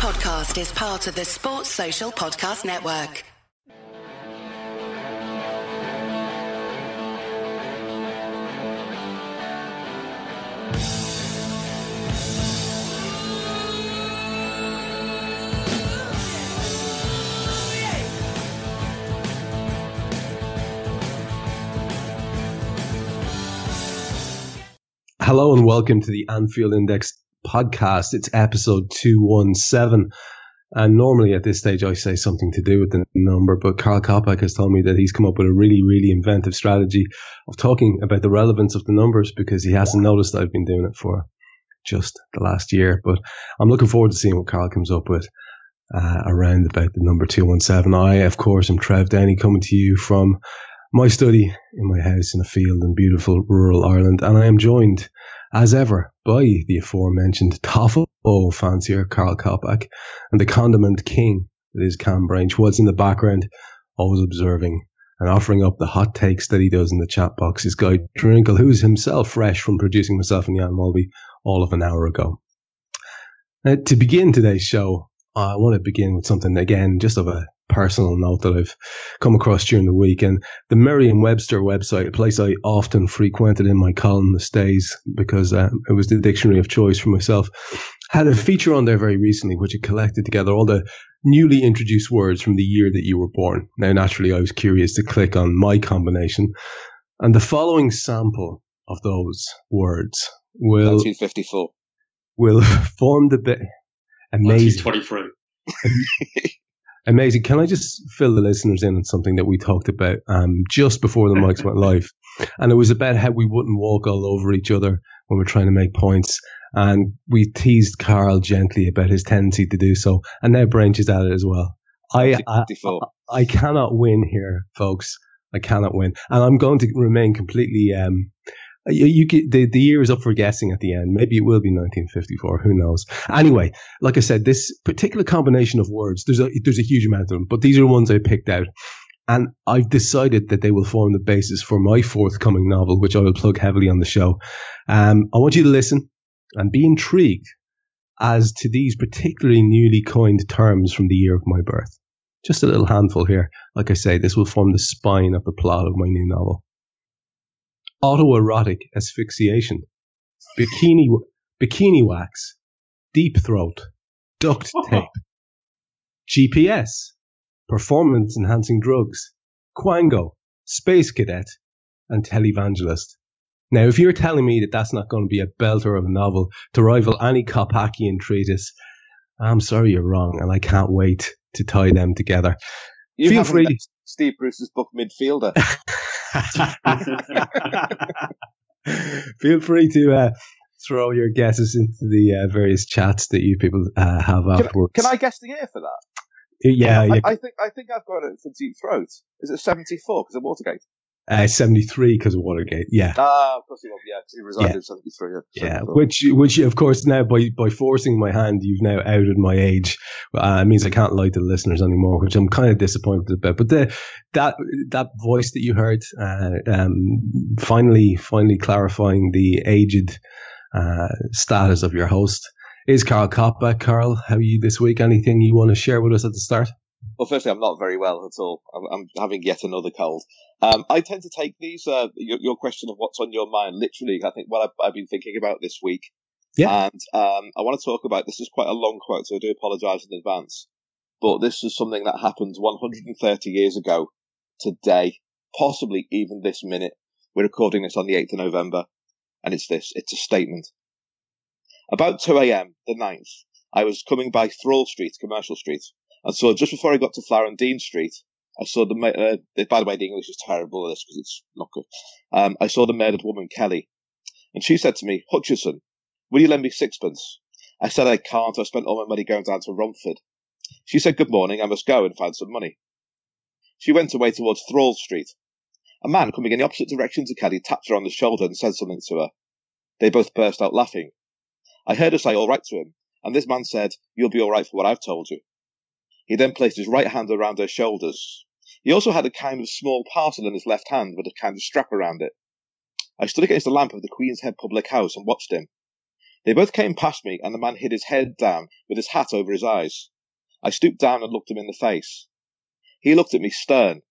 podcast is part of the Sports Social Podcast Network. Hello and welcome to the Anfield Index podcast. It's episode 217. And normally at this stage, I say something to do with the number, but Karl Coppack has told me that he's come up with a really, really inventive strategy of talking about the relevance of the numbers because he hasn't noticed I've been doing it for just the last year. But I'm looking forward to seeing what Karl comes up with uh, around about the number 217. I, of course, am Trev Downey coming to you from my study in my house in a field in beautiful rural Ireland, and I am joined, as ever, by the aforementioned Toffle fancier Karl Coppack and the condiment king that is Kam Brainch, was in the background, always observing and offering up the hot takes that he does in the chat box is Guy Drinkel, who's himself fresh from producing myself and Jan Molby all of an hour ago. Now, to begin today's show, I want to begin with something again, just of a personal note that I've come across during the week. And the Merriam-Webster website, a place I often frequented in my columnist days because um, it was the dictionary of choice for myself, had a feature on there very recently which it collected together all the newly introduced words from the year that you were born. Now, naturally, I was curious to click on my combination, and the following sample of those words will 1954 will form the bit. Amazing. 1923. Amazing. Can I just fill the listeners in on something that we talked about um, just before the mics went live? And it was about how we wouldn't walk all over each other when we're trying to make points. And we teased Karl gently about his tendency to do so. And now Brainch is at it as well. I, I, I cannot win here, folks. I cannot win. And I'm going to remain completely, um, you, you get, the, the year is up for guessing at the end. Maybe it will be 1954. Who knows? Anyway, like I said, this particular combination of words, there's a, there's a huge amount of them, but these are the ones I picked out. And I've decided that they will form the basis for my forthcoming novel, which I will plug heavily on the show. Um, I want you to listen and be intrigued as to these particularly newly coined terms from the year of my birth. Just a little handful here. Like I say, this will form the spine of the plot of my new novel. Autoerotic asphyxiation, bikini, bikini wax, deep throat, duct tape, GPS, performance enhancing drugs, Quango, space cadet, and televangelist. Now, if you're telling me that that's not going to be a belter of a novel to rival any Coppackian treatise, I'm sorry you're wrong, and I can't wait to tie them together. You Feel free. Steve Bruce's book midfielder. Feel free to uh, throw your guesses into the uh, various chats that you people uh, have Can, afterwards. can I guess the year for that? Yeah, I, yeah. I think I think I've got it for deep throat. Is it 74 because of Watergate? Uh, 73 because of Watergate. Yeah. Ah, of course he was. Yeah, he resigned Yeah. in 73. Yeah, Yeah, 74. which, which of course now by by forcing my hand, you've now outed my age. Uh, it means I can't lie to the listeners anymore, which I'm kind of disappointed about. But the that that voice that you heard, uh, um, finally finally clarifying the aged uh, status of your host is Karl Coppack. Karl, how are you this week? Anything you want to share with us at the start? Well, firstly, I'm not very well at all. I'm, I'm having yet another cold. Um, I tend to take these, uh, your, your question of what's on your mind, literally. I think what I've, I've been thinking about this week. Yeah. And um, I want to talk about this is quite a long quote, so I do apologise in advance. But this is something that happened 130 years ago today, possibly even this minute. We're recording this on the 8th of November, and it's this. It's a statement. About 2 a.m., the 9th, I was coming by Thrawl Street, Commercial Street, and so just before I got to Dean Street, I saw the, uh, by the way, the English is terrible at this because it's not good. Um, I saw the murdered woman, Kelly, and she said to me, Hutchison, will you lend me sixpence? I said I can't. I spent all my money going down to Romford. She said, good morning. I must go and find some money. She went away towards Thrawl Street. A man coming in the opposite direction to Kelly tapped her on the shoulder and said something to her. They both burst out laughing. I heard her say all right to him, and this man said, you'll be all right for what I've told you. He then placed his right hand around her shoulders. He also had a kind of small parcel in his left hand with a kind of strap around it. I stood against the lamp of the Queen's Head public house and watched him. They both came past me, and the man hid his head down with his hat over his eyes. I stooped down and looked him in the face. He looked at me stern.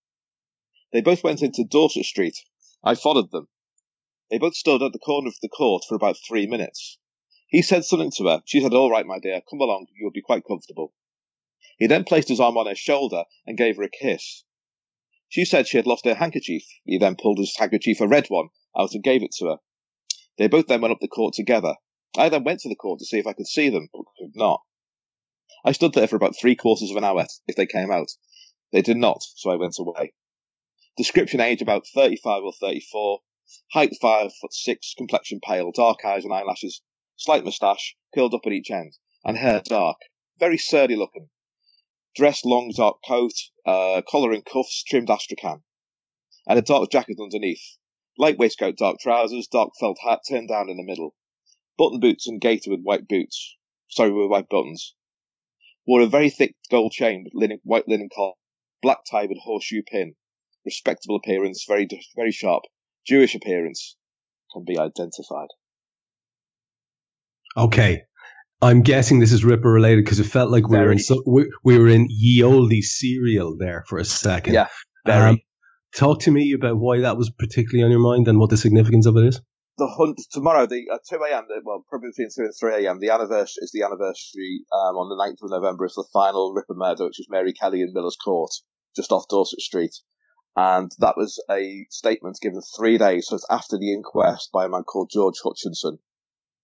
They both went into Dorset Street. I followed them. They both stood at the corner of the court for about three minutes. He said something to her. She said, All right, my dear, come along, you'll be quite comfortable. He then placed his arm on her shoulder and gave her a kiss. She said she had lost her handkerchief. He then pulled his handkerchief, a red one, out and gave it to her. They both then went up the court together. I then went to the court to see if I could see them, but could not. I stood there for about three quarters of an hour if they came out. They did not, so I went away. Description age about 35 or 34. Height 5 foot 6, complexion pale, dark eyes and eyelashes, slight moustache, curled up at each end, and hair dark. Very surly looking. Dressed long dark coat, uh, collar and cuffs, trimmed astrakhan, and a dark jacket underneath. Light waistcoat, dark trousers, dark felt hat turned down in the middle. Button boots and gaiter with white boots. Sorry, with white buttons. Wore a very thick gold chain with linen, white linen collar, black tie with horseshoe pin. Respectable appearance, very, very sharp. Jewish appearance. Can be identified. Okay. I'm guessing this is Ripper related because it felt like we Very. were in so, we, we were in ye olde serial there for a second. Yeah, very. Um, talk to me about why that was particularly on your mind and what the significance of it is. the hunt tomorrow, the two a.m. Well, probably between two and three a.m. The anniversary is the anniversary um, on the 9th of November. Is the final Ripper murder, which is Mary Kelly in Miller's Court, just off Dorset Street, and that was a statement given three days. So it's after the inquest by a man called George Hutchinson,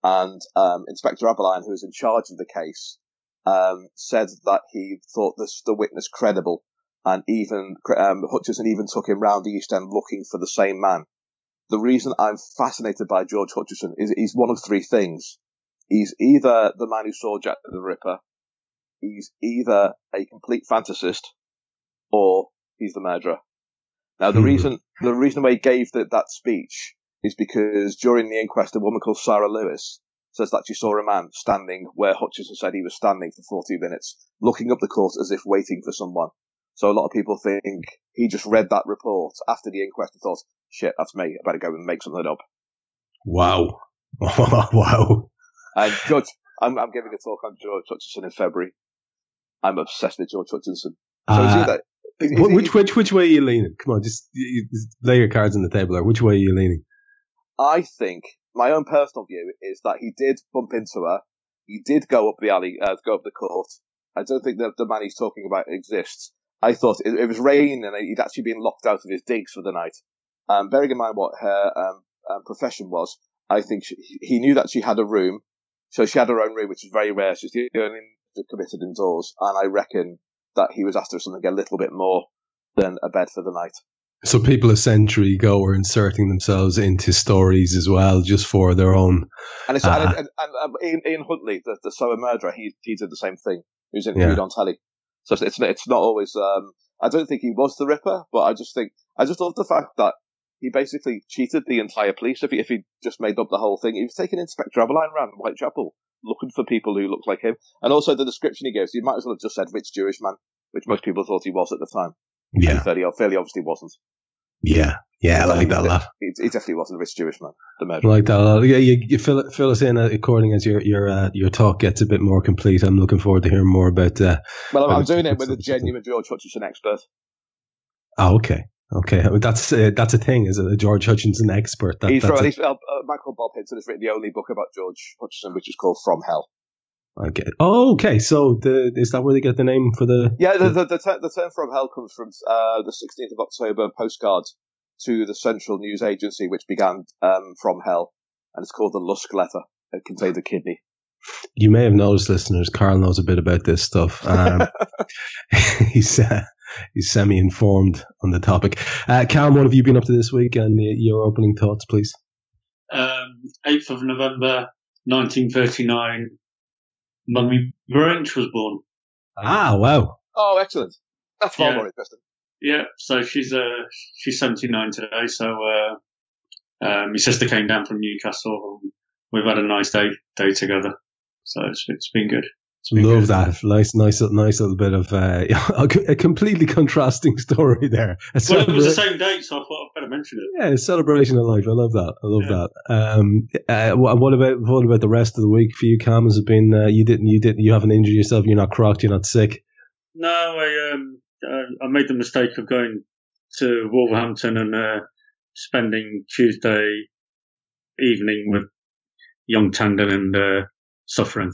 and um, Inspector Abberline, who was in charge of the case, um, said that he thought this the witness credible, and even um, Hutchinson even took him round the East End looking for the same man the reason I'm fascinated by George Hutchison is he's one of three things. He's either the man who saw Jack the Ripper, he's either a complete fantasist, or he's the murderer. Now, the Hmm. reason the reason why he gave that that speech is because during the inquest, a woman called Sarah Lewis says that she saw a man standing where Hutchinson said he was standing for 40 minutes, looking up the court as if waiting for someone. So a lot of people think he just read that report after the inquest and thought, shit, that's me. I better go and make something up. Wow. wow. And George, I'm, I'm giving a talk on George Hutchinson in February. I'm obsessed with George Hutchinson. So Uh, that? is- is wh- he- which which which way are you leaning? Come on, just, you, just lay your cards on the table. There. Which way are you leaning? I think my own personal view is that he did bump into her. He did go up the alley, uh, go up the court. I don't think that the man he's talking about exists. I thought it, it was raining and he'd actually been locked out of his digs for the night. Um, bearing in mind what her um, um, profession was, I think she, he knew that she had a room. So she had her own room, which is very rare. She's the only committed indoors. And I reckon that he was after something a little bit more than a bed for the night. So people a century ago were inserting themselves into stories as well, just for their own. And it's, Ah. and, and, and Ian, Ian Huntley, the, the Soham murderer, he he did the same thing. He was interviewed Yeah. on telly, so it's it's not always. Um, I don't think he was the Ripper, but I just think I just love the fact that he basically cheated the entire police. If he if he just made up the whole thing, he was taking Inspector Abberline around Whitechapel looking for people who looked like him, and also the description he gives. He might as well have just said rich Jewish man, which most people thought he was at the time. Yeah, fairly, fairly obviously wasn't. yeah, yeah. I like that a lot. He, he definitely wasn't a rich Jewish man. The I like that a lot. Yeah, you, you fill, fill us in uh, according as your your uh, your talk gets a bit more complete. I'm looking forward to hearing more about. Uh, well, I'm, I'm doing it with a genuine George Hutchinson expert. oh, okay, okay. I mean, That's uh, that's a thing. Is it a George Hutchinson expert? That, he's a- he's, uh, uh, Michael Bob Hinton has written the only book about George Hutchinson, which is called From Hell. Okay. Oh, okay. So the, is that where they get the name for the? Yeah, the, the, the, ter- the term From Hell comes from uh, the 16th of October postcard to the Central News Agency, which began um, From Hell, and it's called the Lusk Letter. It contains a kidney. You may have noticed, listeners. Karl knows a bit about this stuff. Um, he's uh, he's semi-informed on the topic. Uh, Callum, what have you been up to this week? And uh, your opening thoughts, please. um, 8th of November 1939, Mummy Brainch was born. Ah, wow. Oh, excellent. That's far Yeah. more interesting. Yeah, so she's uh, she's 79 today. So uh, uh, my sister came down from Newcastle. And we've had a nice day day together. So it's, it's been good. Love that. Nice, nice, nice little bit of uh, a completely contrasting story there. well, it was the same date, so I thought I'd better mention it. Yeah, celebration of life. I love that. I love yeah. that. Um, uh, what about what about the rest of the week for you, Kam? Has it been uh, you didn't you didn't you haven't injured yourself? You're not crocked. You're not sick. No, I um uh, I made the mistake of going to Wolverhampton and uh, spending Tuesday evening with young Tandon and uh, suffering.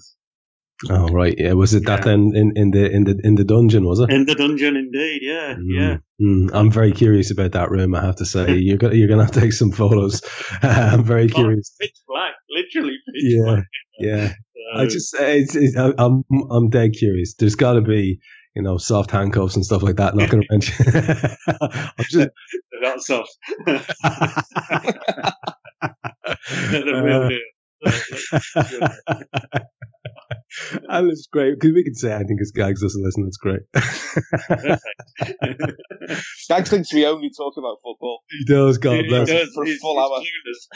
Oh right, yeah. Was it that yeah. then in, in the in the in the dungeon? Was it in the dungeon? Indeed, yeah, mm. yeah. Mm. I'm very curious about that room. I have to say, you're gonna you're gonna have to take some photos. I'm very oh, curious. Pitch black, literally pitch yeah, black. Yeah, I just it's, it's, I'm I'm dead curious. There's got to be you know, soft handcuffs and stuff like that. Not going to mention. I'm just not soft. and it's great because we can say I think his Gags doesn't listen. It's great. Gags thinks we only talk about football. He does. God bless. He does. For a full hour.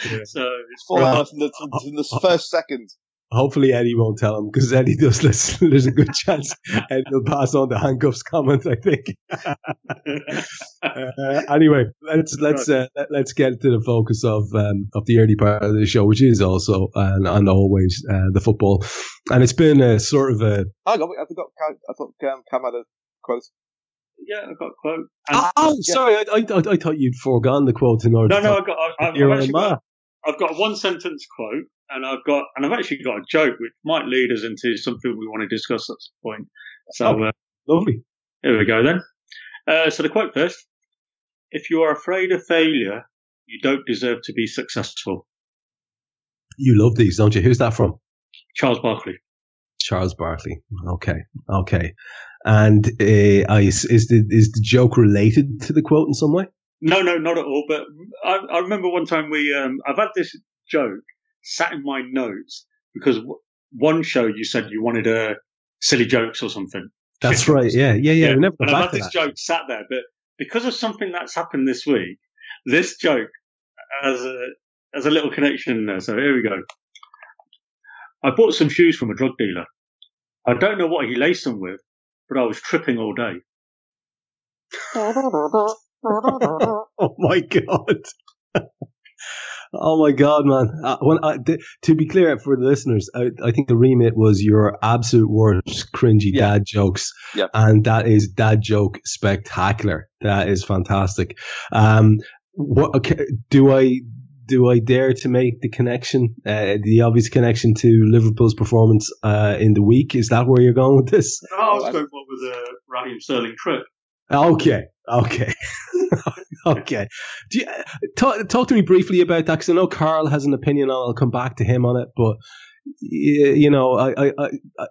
Yeah. So it's full hour from the, from the first second. Hopefully Eddie won't tell him because Eddie does listen. There's a good chance Eddie will pass on the handcuffs comment. I think. uh, anyway, let's let's uh, let's get to the focus of um, of the early part of the show, which is also and, and always uh, the football. And it's been a sort of a. I got. I forgot. I thought um, Kam had a quote. Yeah, I got a quote. And, oh, yeah. sorry, I, I, I thought you'd foregone the quote in order. No, no, I got. I, I've, I've, got, I've got a one sentence quote and I've got and I've actually got a joke which might lead us into something we want to discuss at some point. So oh, uh, lovely. Here we go then. Uh, so the quote first: "If you are afraid of failure, you don't deserve to be successful." You love these, don't you? Who's that from? Charles Barkley. Charles Barkley. Okay, okay. And uh, is, is the is the joke related to the quote in some way? No, no, not at all. But I, I remember one time we um, I've had this joke sat in my notes because one show you said you wanted a uh, silly jokes or something. That's right. Yeah, yeah, yeah. yeah. never and I've had this that. joke sat there, but because of something that's happened this week, this joke has a has a little connection in there. So here we go. I bought some shoes from a drug dealer. I don't know what he laced them with, but I was tripping all day. oh my god. Oh my god, man! Uh, when I, th- to be clear for the listeners, I, I, think the remit was your absolute worst cringy yeah. dad jokes, yep. and that is dad joke spectacular. That is fantastic. Um, what okay, do I do I dare to make the connection, uh, the obvious connection to Liverpool's performance uh, in the week? Is that where you're going with this? No, I was going with the Raheem Sterling trip. Okay, okay. okay. Do you, talk, talk to me briefly about that because I know Karl has an opinion. On it, I'll come back to him on it, but you know, I, I, I,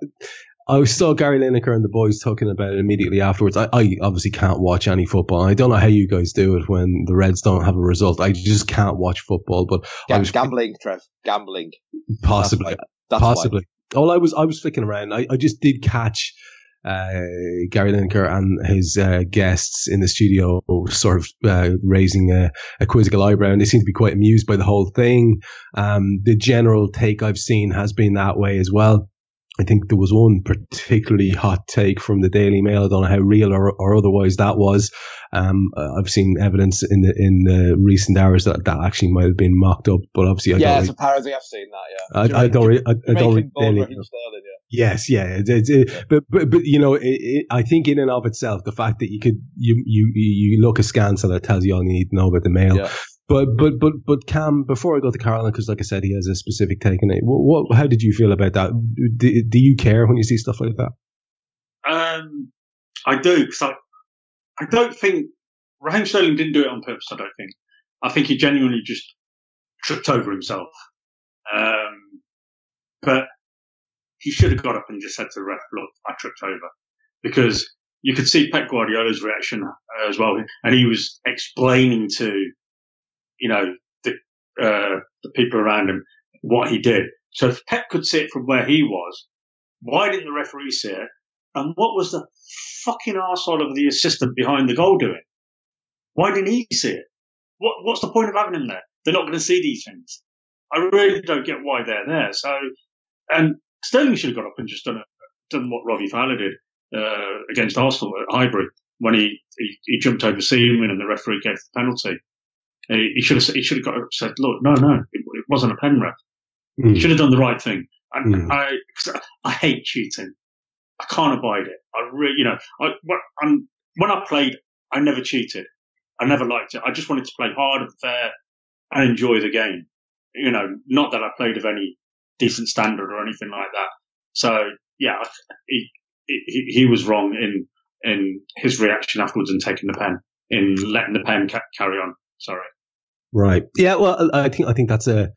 I saw Gary Lineker and the boys talking about it immediately afterwards. I, I obviously can't watch any football. I don't know how you guys do it when the Reds don't have a result. I just can't watch football. But I was gambling, Trev, gambling. Possibly, That's That's possibly. Why. All I was, I was flicking around. I, I just did catch uh, Gary Lineker and his uh, guests in the studio sort of uh, raising a, a, quizzical eyebrow, and they seem to be quite amused by the whole thing. Um, the general take I've seen has been that way as well. I think there was one particularly hot take from the Daily Mail. I don't know how real or, or otherwise that was. Um, I've seen evidence in the in the recent hours that that actually might have been mocked up, but obviously, I yeah, don't it's a parody. I've seen that. Yeah, I, I, don't. I, I don't. Really, Daily. Yes, yeah, it, it, it, but but but you know, I think in and of itself, the fact that you could you you you look askance and it tells you all you need to know about the Mail. Yeah. But but but but Kam, before I go to Carolyn, because like I said, he has a specific take on it. What, what how did you feel about that? Do, do you care when you see stuff like that? Um, I do because I I don't think Raheem Sterling didn't do it on purpose. I don't think. I think he genuinely just tripped over himself. Um, but he should have got up and just said to the ref, "Look, I tripped over," because you could see Pep Guardiola's reaction as well, and he was explaining to you know, the, uh, the people around him, what he did. So if Pep could see it from where he was, why didn't the referee see it? And what was the fucking arsehole of the assistant behind the goal doing? Why didn't he see it? What, what's the point of having him there? They're not going to see these things. I really don't get why they're there. So, and Sterling should have got up and just done a done what Robbie Fowler did uh, against Arsenal at Highbury when he, he, he jumped over Seaman and the referee gave the penalty. He, he should have he should have got up and said, look, no, no, it, it wasn't a pen ref. Mm. He should have done the right thing. And mm. I I hate cheating. I can't abide it. I really, you know, I, when, when I played, I never cheated. I never liked it. I just wanted to play hard and fair and enjoy the game. You know, not that I played of any decent standard or anything like that. So yeah, he, he, he was wrong in, in his reaction afterwards and taking the pen, in letting the pen ca- carry on. Sorry. Right. Yeah. Well, I think, I think that's a,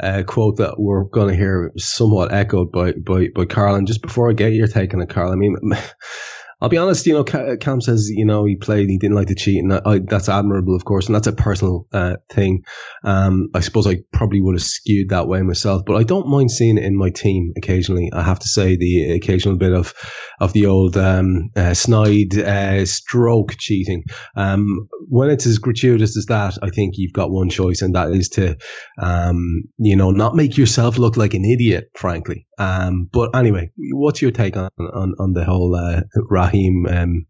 a quote that we're going to hear somewhat echoed by, by, by Karl. And just before I get your take on it, Karl, I mean, I'll be honest, you know, Kam says, you know, he played, he didn't like to cheat, and I, that's admirable, of course, and that's a personal uh, thing. Um, I suppose I probably would have skewed that way myself, but I don't mind seeing it in my team occasionally. I have to say the occasional bit of of the old um, uh, snide uh, stroke cheating. Um, when it's as gratuitous as that, I think you've got one choice, and that is to, um, you know, not make yourself look like an idiot, frankly. Um, but anyway, what's your take on on, on the whole uh, Raheem um,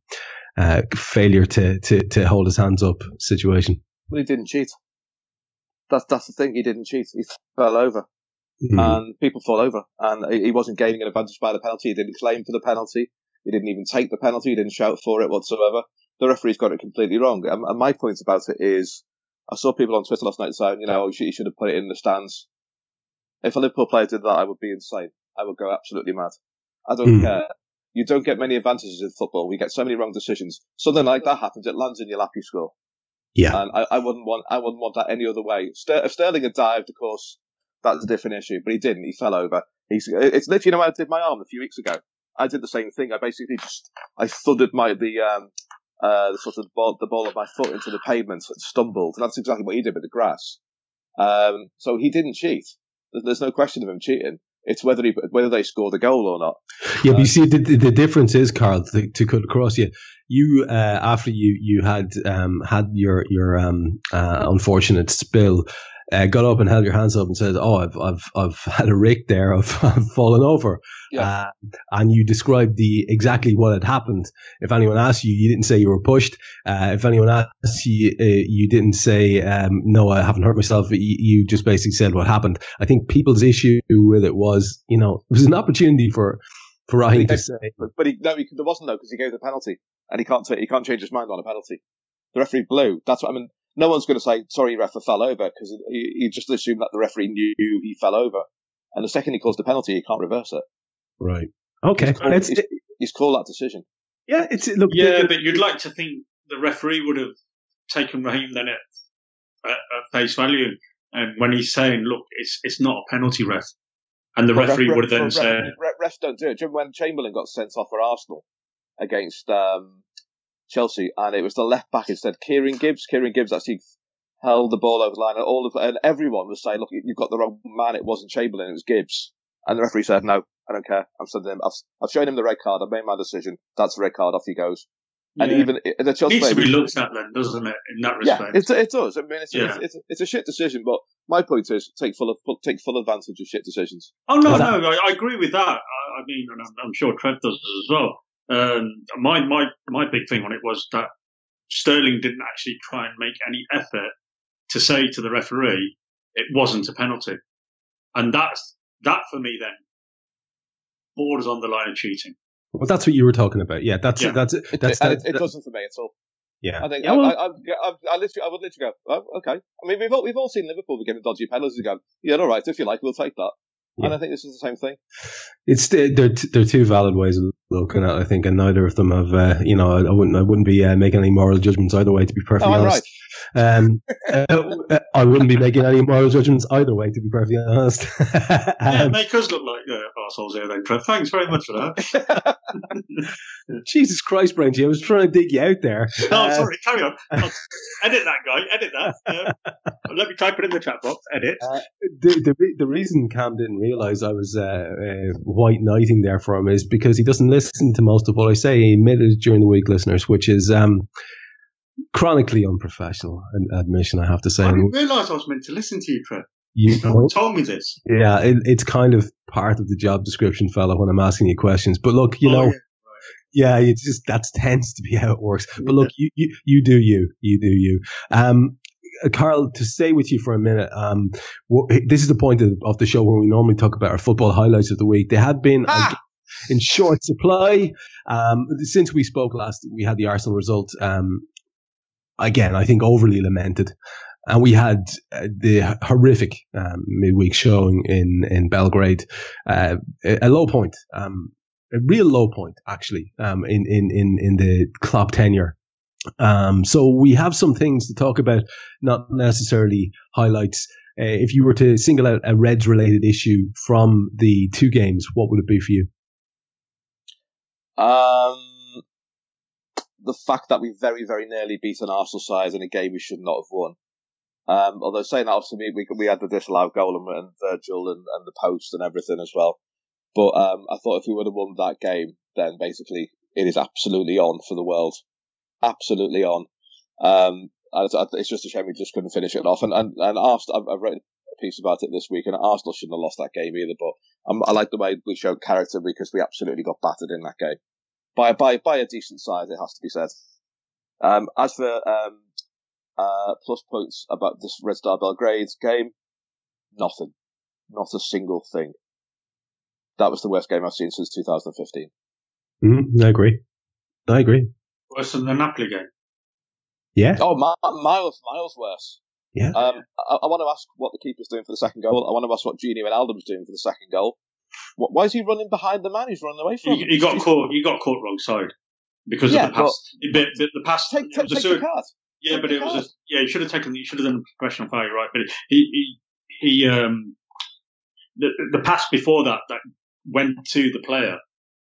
uh, failure to, to to hold his hands up situation? Well, he didn't cheat. That's that's the thing. He didn't cheat. He fell over, mm-hmm. and people fall over, and he wasn't gaining an advantage by the penalty. He didn't claim for the penalty. He didn't even take the penalty. He didn't shout for it whatsoever. The referee's got it completely wrong. And, and my point about it is, I saw people on Twitter last night saying, you know, should, he should have put it in the stands. If a Liverpool player did that, I would be insane. I would go absolutely mad. I don't mm. care. You don't get many advantages in football. We get so many wrong decisions. Something like that happens, it lands in your lap, you score. Yeah. And I, I, wouldn't want, I wouldn't want that any other way. Ster- if Sterling had dived, of course, that's a different issue, but he didn't. He fell over. He's, it's literally, you know, I did my arm a few weeks ago. I did the same thing. I basically just, I thudded my, the, um, uh, the sort of ball, the ball of my foot into the pavement and stumbled. And that's exactly what he did with the grass. Um, so he didn't cheat. There's, there's no question of him cheating. It's whether he, whether they score the goal or not. Yeah, but you see, the, the difference is, Karl, to, to cut across you, you uh, after you you had um, had your your um, uh, unfortunate spill, uh, got up and held your hands up and said, "Oh, I've I've I've had a rick there. I've, I've fallen over." Yeah. Uh, and you described the exactly what had happened. If anyone asked you, you didn't say you were pushed. Uh, if anyone asked you, uh, you didn't say, um, "No, I haven't hurt myself." You, you, just basically said what happened. I think people's issue with it was, you know, it was an opportunity for for Raheem to say, but, but he, no, he, there wasn't though because he gave the penalty and he can't he can't change his mind on a penalty. The referee blew. That's what I mean no one's going to say, sorry, ref, I fell over, because he, he, just assumed that the referee knew he fell over. And the second he calls the penalty, he can't reverse it. Right. Okay. He's called, he's, he's called that decision. Yeah, it's look. Yeah, but you'd like to think the referee would have taken Raheem then at, at, at face value, and when he's saying, "Look, it's it's not a penalty, ref," and the referee ref, would have then ref, said, ref, "Refs don't do it." Do you remember when Chamberlain got sent off for Arsenal against um, Chelsea, and it was the left back instead, Kieran Gibbs. Kieran Gibbs actually held the ball over the line, and all of and everyone was saying, "Look, you've got the wrong man. It wasn't Chamberlain. It was Gibbs." And the referee said, "No, I don't care. I'm sending him. I've, I've shown him the red card. I've made my decision. That's the red card. Off he goes." And yeah. even the Chelsea it needs to be looked at then, doesn't it? In that respect, yeah, it, it does. I mean, it's, yeah. it's, it's, it's, a shit decision, but my point is take full of, take full advantage of shit decisions. Oh no, no, I, I, agree with that. I, I mean, and I'm, I'm, sure Trev does as well. Um, my my my big thing on it was that Sterling didn't actually try and make any effort to say to the referee it wasn't a penalty, and that's that for me then borders on the line of cheating. Well, that's what you were talking about. Yeah, that's yeah. that's it, that's, it, it, doesn't for me at all. Yeah, I think yeah, well, I, I, I, I, literally, I would literally go, oh, okay. I mean, we've all, we've all seen Liverpool getting dodgy penalties and go, yeah, all right, if you like, we'll take that. Yeah. And I think this is the same thing. It's they're they're two valid ways of looking at. I think, and neither of them have. Uh, you know, I, wouldn't I wouldn't be uh, making any moral judgments either way. To be perfectly oh, honest. Um, uh, I wouldn't be making any moral judgments either way. To be perfectly honest, um, yeah, make us look like uh, assholes here, then, Trev. Thanks very much for that. Jesus Christ, Brainty, I was trying to dig you out there. Oh, uh, sorry. Carry on. I'll edit that guy. Edit that. let me type it in the chat box. Edit. Uh, the, the the reason Kam didn't realise I was uh, uh, white knighting there for him is because he doesn't listen to most of what I say. He admitted during the week, listeners, which is um, chronically unprofessional. Admission, I have to say. I didn't realise I was meant to listen to you, Trev. You no told me this. Yeah, it, it's kind of part of the job description, fella, when I'm asking you questions. But look, you Oh, know, yeah. yeah, it's just that tends to be how it works. But look, you, you, you do you, you do you. Um, uh, Karl, to stay with you for a minute, um, this is the point of, of the show where we normally talk about our football highlights of the week. They have been Ah! in short supply. Um, since we spoke last, we had the Arsenal result. Um, again, I think overly lamented. And we had uh, the horrific um, midweek showing in, in Belgrade, uh, a, low point, um, a real low point actually, um, in, in, in, in the club tenure. Um, so we have some things to talk about, not necessarily highlights. Uh, if you were to single out a Reds related issue from the two games, what would it be for you? Um, the fact that we very, very nearly beat an Arsenal side in a game we should not have won. Um, although saying that, obviously, we, we had the disallowed goal and, and Virgil and, and the post and everything as well. But um, I thought if we would have won that game, then basically it is absolutely on for the world. Absolutely on. Um, it's, just a shame we just couldn't finish it off. And, and, and I've, I've written a piece about it this week, and Arsenal shouldn't have lost that game either. But I like the way we showed character because we absolutely got battered in that game by by by a decent side. It has to be said. Um, as for um, uh, plus points about this Red Star Belgrade game, nothing, not a single thing. That was the worst game I've seen since 2015. Mm, I agree. I agree. Worse than the Napoli game. Yeah. Oh, mi- miles, miles worse. Yeah. Um, I, I want to ask what the keeper's doing for the second goal. I want to ask what Gini Wijnaldum's doing for the second goal. What, why is he running behind the man he's running away from? He, he got caught. He got caught wrong side because Yeah, of the pass. But, but the pass. Take, take, a take the card. Yeah, Take but it was a, yeah. He should have taken. He should have done a professional foul, right? But he he he um the the pass before that that went to the player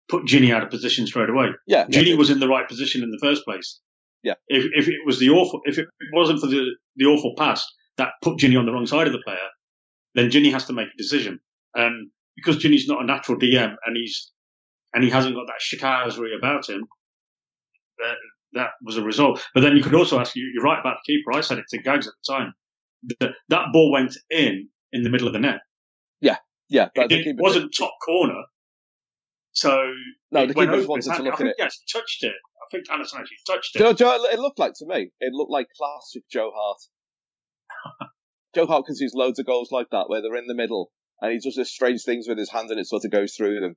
put Gini out of position straight away. Yeah, yeah. Gini was in the right position in the first place. Yeah. If if it was the awful if it wasn't for the the awful pass that put Gini on the wrong side of the player, then Gini has to make a decision. And because Gini's not a natural DM and he's and he hasn't got that chicanery about him, that that was a result. But then you could also ask you, you're right about the keeper. I said it to Gags at the time. The, that ball went in in the middle of the net. yeah. Yeah. It, but the keeper- wasn't top corner. So no, the keeper wanted to look I at it. Yes, touched it. I think Anderson actually touched it. Do you know, do you know, it looked like to me. It looked like classic Joe Hart. Joe Hart concedes loads of goals like that where they're in the middle and he does this strange things with his hands, and it sort of goes through them.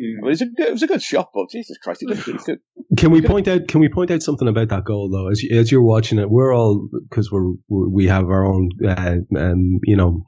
Mm. I mean, it's a good, it was a good shot, but Jesus Christ, he did really good. Can we point out? Can we point out something about that goal though? As you, as you're watching it, we're all because we're we have our own, uh, um, you know,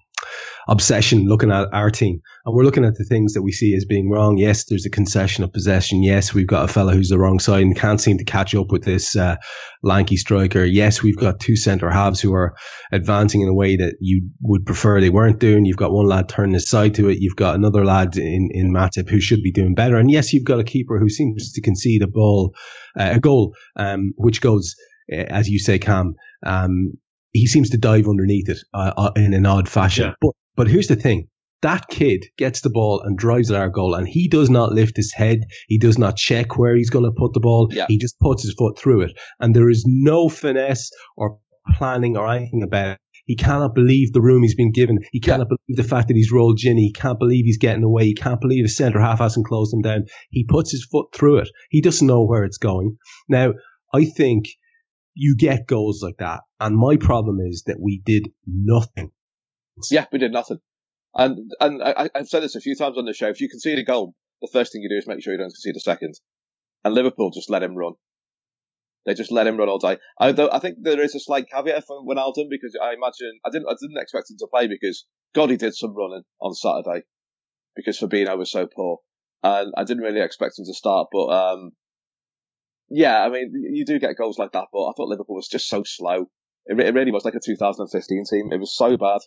obsession looking at our team, and we're looking at the things that we see as being wrong. Yes, there's a concession of possession. Yes, we've got a fella who's the wrong side and can't seem to catch up with this uh, lanky striker. Yes, we've got two centre halves who are advancing in a way that you would prefer they weren't doing. You've got one lad turning his side to it. You've got another lad in in Matip who should be doing better. And yes, you've got a keeper who seems to concede a ball, uh, a goal, um, which goes, uh, as you say, Kam. Um, he seems to dive underneath it uh, uh, in an odd fashion. Yeah. But but here's the thing. That kid gets the ball and drives at our goal, and he does not lift his head. He does not check where he's going to put the ball. Yeah. He just puts his foot through it. And there is no finesse or planning or anything about it. He cannot believe the room he's been given. He cannot believe the fact that he's rolled Gini. He can't believe he's getting away. He can't believe the centre half hasn't closed him down. He puts his foot through it. He doesn't know where it's going. Now, I think you get goals like that. And my problem is that we did nothing. Yeah, we did nothing. And and I, I've said this a few times on the show. If you concede a goal, the first thing you do is make sure you don't concede a second. And Liverpool just let him run. They just let him run all day. I, I think there is a slight caveat for Wijnaldum because I imagine I didn't I didn't expect him to play because God he did some running on Saturday because Fabinho was so poor, and I didn't really expect him to start. But um, yeah, I mean you do get goals like that, but I thought Liverpool was just so slow. It, it really was like a 2015 team. It was so bad.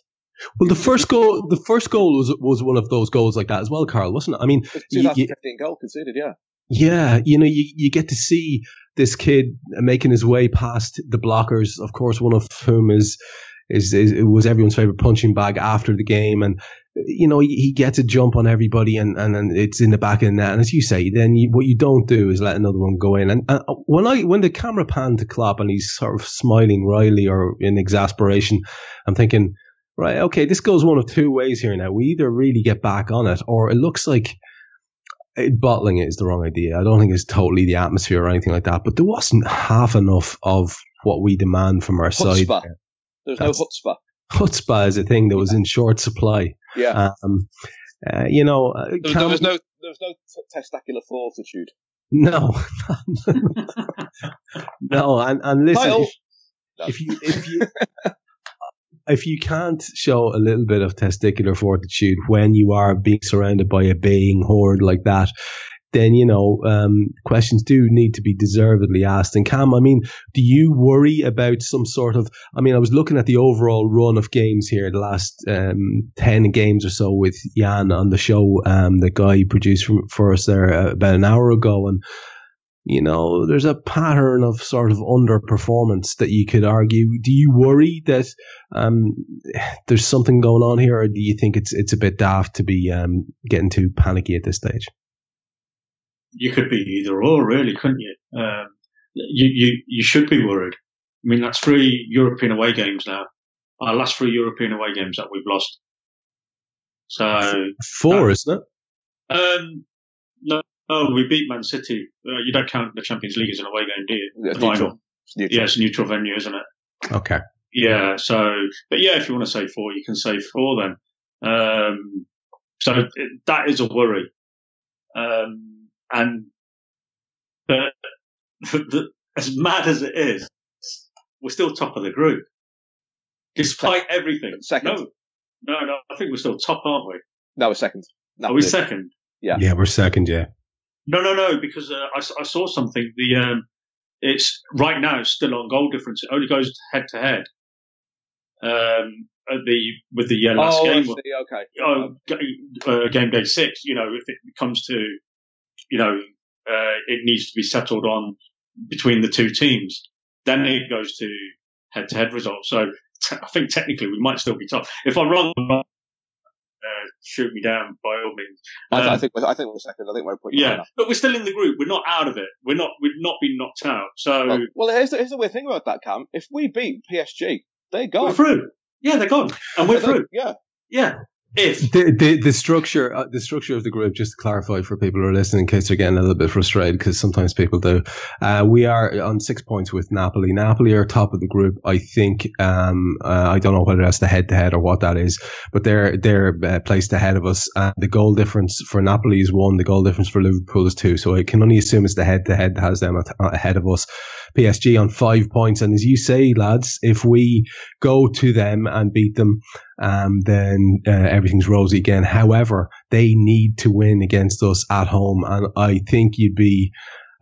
Well, the first goal, the first goal was was one of those goals like that as well, Karl, wasn't it? I mean, It's you- you- 2015 goal conceded, yeah. Yeah, you know, you, you get to see this kid making his way past the blockers. Of course, one of whom is is, is it was everyone's favorite punching bag after the game, and you know he, he gets a jump on everybody, and and then it's in the back of the net. And as you say, then you, what you don't do is let another one go in. And, and uh, when I when the camera panned to Klopp and he's sort of smiling wryly or in exasperation, I'm thinking. Right, okay, this goes one of two ways here now. We either really get back on it, or it looks like it, bottling it is the wrong idea. I don't think it's totally the atmosphere or anything like that, but there wasn't half enough of what we demand from our Chutzpah. side. There's That's- no chutzpah. Chutzpah is a thing that was in short supply. Yeah. Um, uh, you know, uh, there, there was no there was no t- testicular fortitude. no, no, and, and listen, if you if you if you can't show a little bit of testicular fortitude when you are being surrounded by a baying horde like that, then you know um, questions do need to be deservedly asked. And Kam, I mean, do you worry about some sort of? I mean, I was looking at the overall run of games here, the last um, ten games or so with Jan on the show. Um, the guy you produced for, us there uh, about an hour ago, and you know, there's a pattern of sort of underperformance that you could argue. Do you worry that um, there's something going on here, or do you think it's it's a bit daft to be um, getting too panicky at this stage? you could be either or, really, couldn't you? Um, you, you, you should be worried. I mean, that's three European away games now. Our last three European away games that we've lost. So, Four, No. isn't it? um, no, no, we beat Man City. Uh, you don't count the Champions League as an away game, do you? Yeah, The neutral. final. It's neutral. Yeah, it's a neutral venue, isn't it? Okay. Yeah. So, but yeah, if you want to say four, you can say four then. Um, so it, that is a worry. Um, and the, the, as mad as it is, we're still top of the group. Despite everything. Second. No, no, no. I think we're still top, aren't we? No, we're second. Are we Napoli. second? Yeah. Yeah, we're second. Yeah. No, no, no, because uh, I, I saw something. The um, it's right now it's still on goal difference. It only goes head to head. Um, at the with the uh, last oh, game. Okay. oh, uh, game day six. You know, if it comes to, you know, uh, it needs to be settled on between the two teams. Then it goes to head to head results. So t- I think technically we might still be top. If I'm wrong, shoot me down by all means. I, I Um, think we're, I think we're second. I think we're putting yeah, but we're still in the group. We're not out of it. We're not. We've not been knocked out. So Well, well, here's the, here's the weird thing about that, Kam. If we beat PSG, they're gone. we're through. Yeah, they're gone, and we're through. Yeah. Yeah, if The, the the structure uh, the structure of the group just to clarify for people who are listening in case they're getting a little bit frustrated because sometimes people do uh, we are on six points with Napoli. Napoli are top of the group I think um, uh, I don't know whether that's the head to head or what that is but they're they're uh, placed ahead of us. Uh, the goal difference for Napoli is one the goal difference for Liverpool is two. So I can only assume it's the head to head that has them at, ahead of us. PSG on five points. And as you say lads if we go to them and beat them um, then uh, everything's rosy again. However, they need to win against us at home, and I think you'd be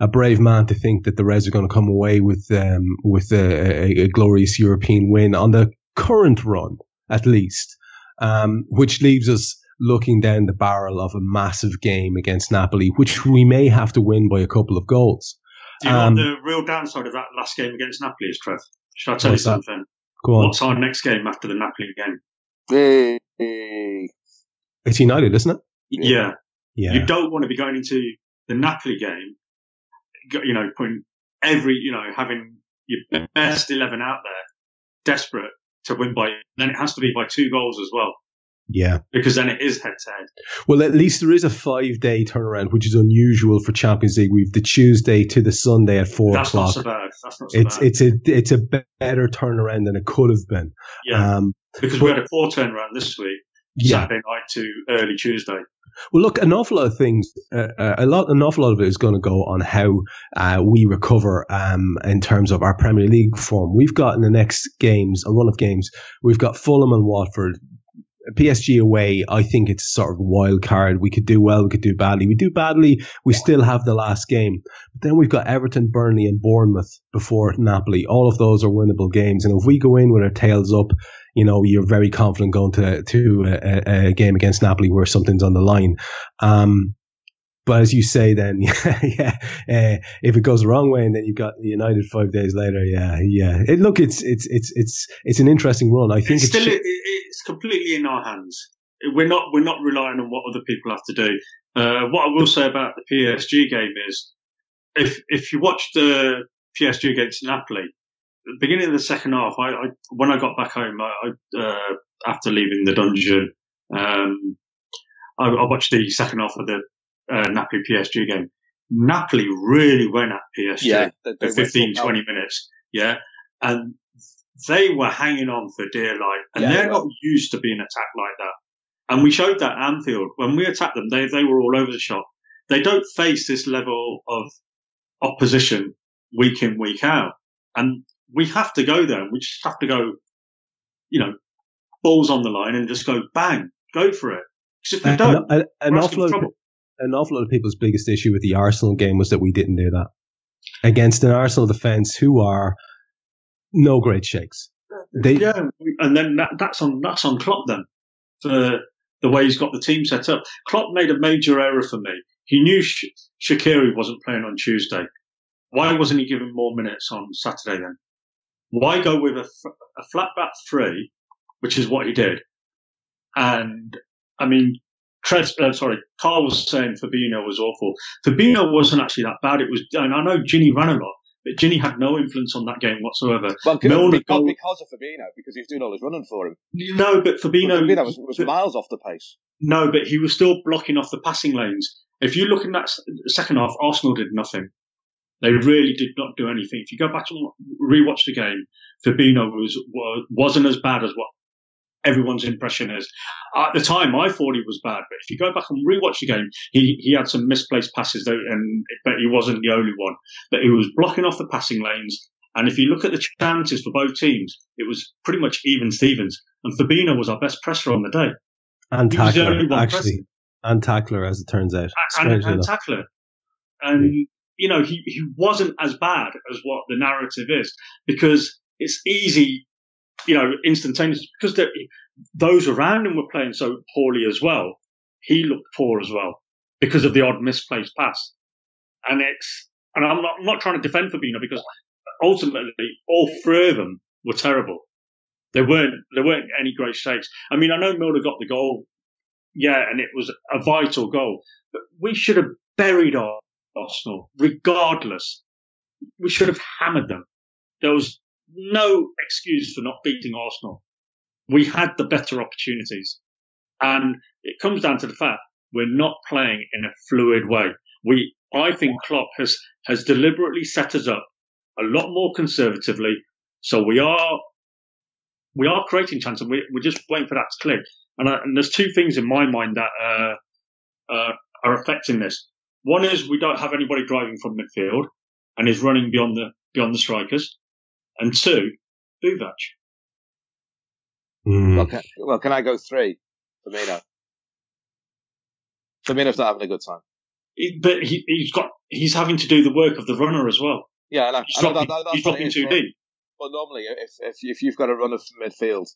a brave man to think that the Reds are going to come away with um, with a, a, a glorious European win on the current run, at least, um, which leaves us looking down the barrel of a massive game against Napoli, which we may have to win by a couple of goals. do you Um, know the real downside of that last game against Napoli is, Trev? Should I tell you What's that? something? Go on, What's our next game after the Napoli game? Hey, hey. it's United, isn't it? Yeah. Yeah. You don't want to be going into the Napoli game, you know, putting every, you know, having your best 11 out there, desperate to win by, then it has to be by two goals as well, yeah. because then it is head to head. Well, at least there is a five day turnaround, which is unusual for Champions League. We've the Tuesday to the Sunday at four That's not o'clock. so bad. That's not so It's bad. it's a it's a better turnaround than it could have been. yeah. Um, because we had a four turnaround this week, yeah. Saturday night to early Tuesday. Well, look, an awful lot of things, uh, uh, a lot, an awful lot of it is going to go on how uh, we recover um, in terms of our Premier League form. We've got in the next games, a run of games, we've got Fulham and Watford. PSG away, I think it's sort of wild card. We could do well, we could do badly. We do badly, we still have the last game. But then we've got Everton, Burnley, and Bournemouth before Napoli. All of those are winnable games. And if we go in with our tails up, you know, you're very confident going to to a, a game against Napoli where something's on the line. Um, but as you say, then yeah, uh, if it goes the wrong way, and then you've got United five days later, yeah, yeah. It, look, it's it's it's it's it's an interesting run. I think it's it's, still it, it's completely in our hands. We're not we're not relying on what other people have to do. Uh, what I will say about the PSG game is, if if you watch the PSG against Napoli, the beginning of the second half, I, I when I got back home, I, I uh, after leaving the dungeon. Um, I, I, watched the second half of the uh, Napoli PSG game. Napoli really went at PSG yeah, for 15, 20 minutes. Yeah. And they were hanging on for dear life and yeah, they're not used to being attacked like that. And we showed that Anfield. When we attacked them, they, they were all over the shop. They don't face this level of opposition week in, week out. And we have to go there. We just have to go, you know, balls on the line and just go bang, go for it. Because if we don't, an, an, awful lot of, an awful lot of people's biggest issue with the Arsenal game was that we didn't do that against an Arsenal defence who are no great shakes. They, yeah, and then that, that's on that's on Klopp then for the way he's got the team set up. Klopp made a major error for me. He knew Sh- Shaqiri wasn't playing on Tuesday. Why wasn't he given more minutes on Saturday then? Why go with a, a flat back three, which is what he did? And I mean, Tres, uh, sorry, Karl was saying Fabinho was awful. Fabinho wasn't actually that bad. It was, and I know Gini ran a lot, but Gini had no influence on that game whatsoever. Well, Milner because, because of Fabinho, because he was doing all his running for him. No, but Fabinho, Fabinho was, was but, miles off the pace. No, but he was still blocking off the passing lanes. If you look in that second half, Arsenal did nothing. They really did not do anything. If you go back and rewatch the game, Fabinho was, wasn't as bad as what everyone's impression is. At the time, I thought he was bad, but if you go back and rewatch the game, he, he had some misplaced passes, though, and but he wasn't the only one. But he was blocking off the passing lanes. And if you look at the chances for both teams, it was pretty much even Stevens. And Fabinho was our best presser on the day. And tackler, actually. Pressing. And tackler, as it turns out. And, and tackler. And you know, he, he wasn't as bad as what the narrative is because it's easy, you know, instantaneous because those around him were playing so poorly as well. He looked poor as well because of the odd misplaced pass. And it's, and I'm not, I'm not trying to defend Fabinho because ultimately all three of them were terrible. There weren't, there weren't any great shakes. I mean, I know Milner got the goal. Yeah. And it was a vital goal, but we should have buried Arsenal, regardless. We should have hammered them. There was no excuse for not beating Arsenal. We had the better opportunities. And it comes down to the fact we're not playing in a fluid way. We, I think Klopp has, has deliberately set us up a lot more conservatively. So we are, we are creating chances and we, are just waiting for that to click. And, uh, and, there's two things in my mind that, uh, uh, are affecting this. One is we don't have anybody driving from midfield and is running beyond the beyond the strikers, and two, Buvac. Mm. Well, can, well, can I go three? Firmino. Firmino's not having a good time. He, but he, has got he's having to do the work of the runner as well. Yeah, I know. He's I know dropping, that, that, he's dropping too deep. But normally, if, if if you've got a runner from midfield,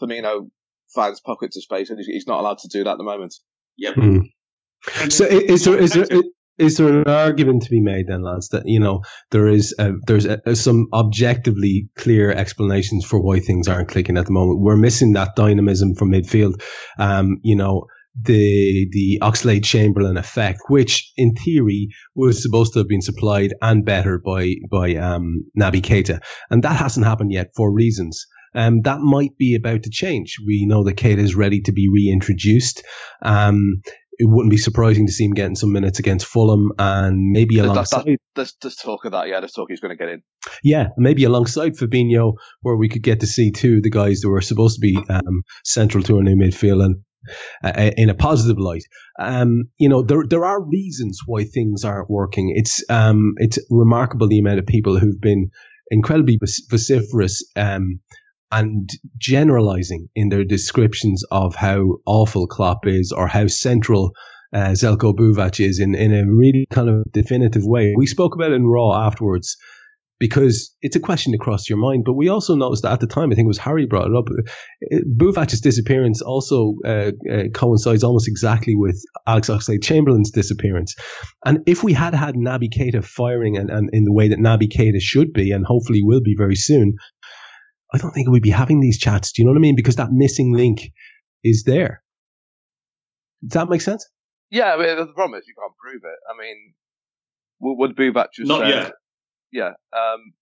Firmino finds pockets of space, and he's not allowed to do that at the moment. Yep. Mm. So is there is there is there an argument to be made then, lads, that you know there is a, there's a, some objectively clear explanations for why things aren't clicking at the moment? We're missing that dynamism from midfield. Um, you know, the the Oxlade Chamberlain effect, which in theory was supposed to have been supplied and better by by um, Naby Keita, and that hasn't happened yet for reasons. Um, that might be about to change. We know that Keita is ready to be reintroduced. Um, it wouldn't be surprising to see him getting some minutes against Fulham and maybe alongside. That, that, there's, talk of that, yeah. There's talk he's going to get in. Yeah, maybe alongside Fabinho, where we could get to see two of the guys that were supposed to be um, central to our new midfield and uh, in a positive light. Um, you know, there there are reasons why things aren't working. It's um, it's remarkable the amount of people who've been incredibly vociferous um, and generalizing in their descriptions of how awful Klopp is or how central uh, Zeljko Buvac is in, in a really kind of definitive way. We spoke about it in Raw afterwards because it's a question that crossed your mind. But we also noticed that at the time, I think it was Harry brought it up. Buvac's disappearance also uh, uh, coincides almost exactly with Alex Oxlade Chamberlain's disappearance. And if we had had Naby Keita firing and, and in the way that Naby Keita should be, and hopefully will be very soon, I don't think we'd be having these chats. Do you know what I mean? Because that missing link is there. Does that make sense? Yeah, I mean, the problem is you can't prove it. I mean, would, would Buvac just Not say, yet. Yeah. Um,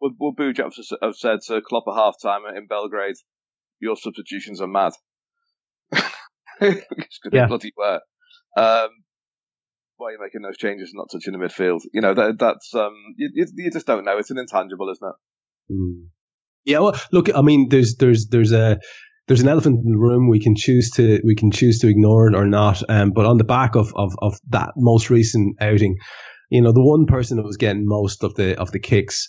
would, would Buvac have said to Klopp at half time in Belgrade, your substitutions are mad. yeah. bloody were. Um, why are you making those changes and not touching the midfield? You know, that, that's, um, you, you, just don't know. It's an intangible, isn't it? Mm. Yeah, well, look, I mean, there's, there's, there's a, there's an elephant in the room. We can choose to, we can choose to ignore it or not. Um, but on the back of, of, of that most recent outing, you know, the one person that was getting most of the, of the kicks,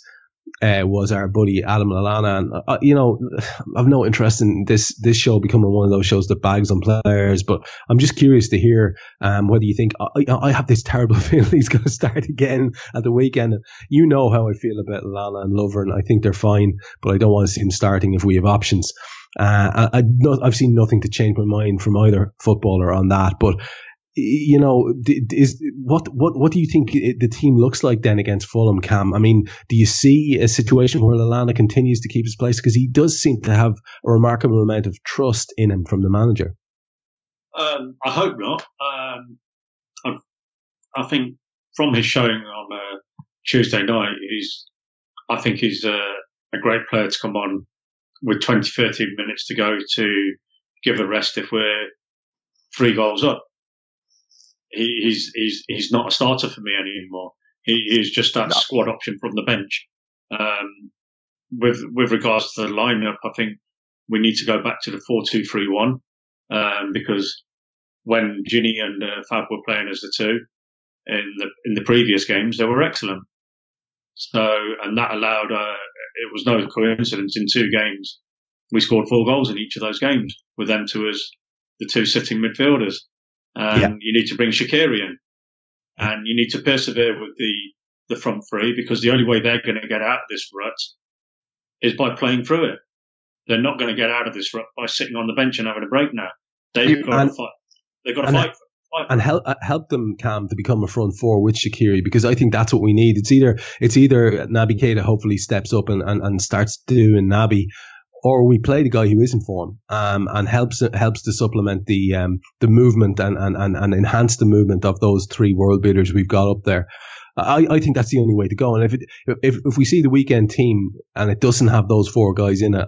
uh, was our buddy Adam Lallana. And, uh, you know, I've no interest in this, this show becoming one of those shows that bags on players, but I'm just curious to hear, um, whether you think, I, I have this terrible feeling he's going to start again at the weekend. You know how I feel about Lallana and Lover, and I think they're fine, but I don't want to see him starting if we have options. Uh, I, I, I've seen nothing to change my mind from either footballer on that, but you know, is what what what do you think the team looks like then against Fulham, Kam? I mean, do you see a situation where Lallana continues to keep his place because he does seem to have a remarkable amount of trust in him from the manager? Um, I hope not. Um, I, I, think from his showing on uh, Tuesday night, he's I think he's a, a great player to come on with 20, 30 minutes to go to give a rest if we're three goals up he, he's he's he's not a starter for me anymore. He, he's just that no. squad option from the bench. Um, with with regards to the lineup, I think we need to go back to the four two three one um, because when Gini and uh, Fab were playing as the two in the in the previous games, they were excellent. So and that allowed uh, it was no coincidence in two games we scored four goals in each of those games with them two as the two sitting midfielders. And yeah. you need to bring Shaqiri in. And you need to persevere with the, the front three because the only way they're going to get out of this rut is by playing through it. They're not going to get out of this rut by sitting on the bench and having a break now. They've got and, to fight. They've got to fight. fight and help uh, help them, Kam, to become a front four with Shaqiri because I think that's what we need. It's either it's either Naby Keita hopefully steps up and, and, and starts doing Naby, or we play the guy who is in form um, and helps helps to supplement the um, the movement and, and, and, and enhance the movement of those three world beaters we've got up there. I, I think that's the only way to go. And if it, if if we see the weekend team and it doesn't have those four guys in it,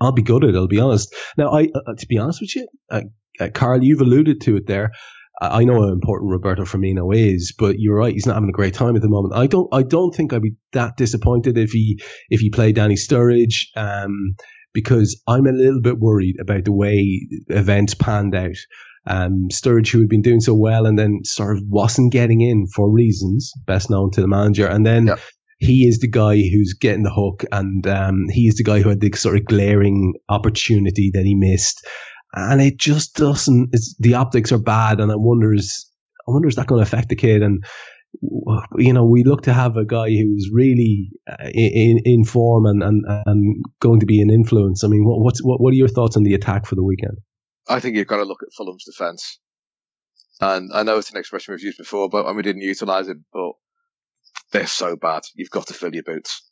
I'll be gutted. I'll be honest. Now, I uh, to be honest with you, uh, uh, Karl, you've alluded to it there. I know how important Roberto Firmino is, but you're right. He's not having a great time at the moment. I don't. I don't think I'd be that disappointed if he if he played Danny Sturridge, um, because I'm a little bit worried about the way events panned out. Um, Sturridge, who had been doing so well, and then sort of wasn't getting in for reasons best known to the manager, and then. Yep. He is the guy who's getting the hook, and um, he is the guy who had the sort of glaring opportunity that he missed and it just doesn't. It's the optics are bad, and I wonder is I wonder is that going to affect the kid? And you know, we look to have a guy who's really uh, in in form and and and going to be an influence. I mean, what what's what what are your thoughts on the attack for the weekend? I think you've got to look at Fulham's defence. And I know it's an expression we've used before, but and we didn't utilise it, but they're so bad. You've got to fill your boots.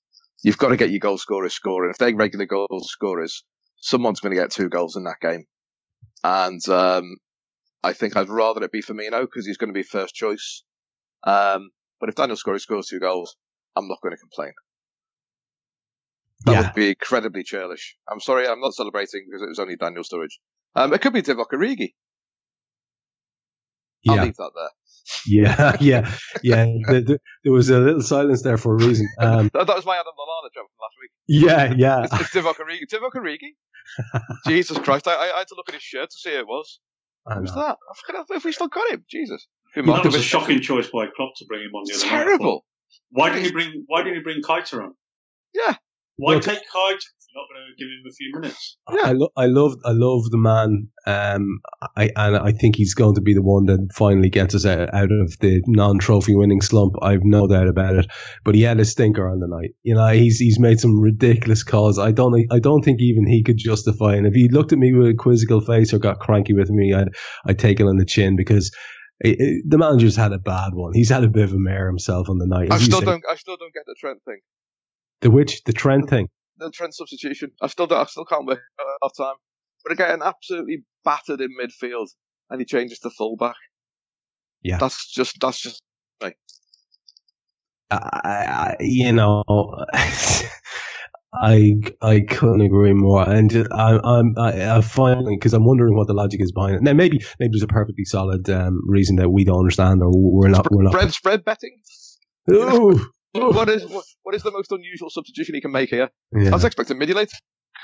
You've got to get your goal scorers scoring. If they're regular goal scorers, someone's going to get two goals in that game. And um, I think I'd rather it be Firmino because he's going to be first choice. Um, but if Daniel Scully scores two goals, I'm not going to complain. That yeah. would be incredibly churlish. I'm sorry, I'm not celebrating because it was only Daniel Sturridge. Um, it could be Divock Origi. I'll yeah. leave that there. Yeah, yeah, yeah. the, the, there was a little silence there for a reason. Um, that, that, was my Adam Lallana joke from last week. Yeah, yeah. It's, it's Divock Origi. Divock Origi? Jesus Christ! I, I, had to look at his shirt to see who it was. Who's that? I forget if we still got him. Jesus. That was a shocking choice by Klopp to bring him on the other Terrible. Why didn't he bring Why didn't he bring Keita on? Yeah. Why Look, take Keita not going to give him a few minutes. Yeah, I, lo- I love I love the man, um, I and I think he's going to be the one that finally gets us out, out of the non-trophy winning slump. I've no doubt about it. But he had a stinker on the night. You know, he's he's made some ridiculous calls. I don't I don't think even he could justify. And if he looked at me with a quizzical face or got cranky with me, I'd I'd take it on the chin because. It, it, the manager's had a bad one. He's had a bit of a mare himself on the night. I still don't. I still don't get the Trent thing. The which? The Trent thing the Trent substitution. I still don't, I still can't work off time. But again, absolutely battered in midfield, and he changes to fullback. Yeah, that's just that's just like, I, I, you know, I I couldn't agree more, and just, I, I'm I, I finally because I'm wondering what the logic is behind it. Now maybe maybe there's a perfectly solid um, reason that we don't understand or we're not we're not. Spread spread betting. Ooh, what is what, what is the most unusual substitution he can make here? I was expecting Mignolet.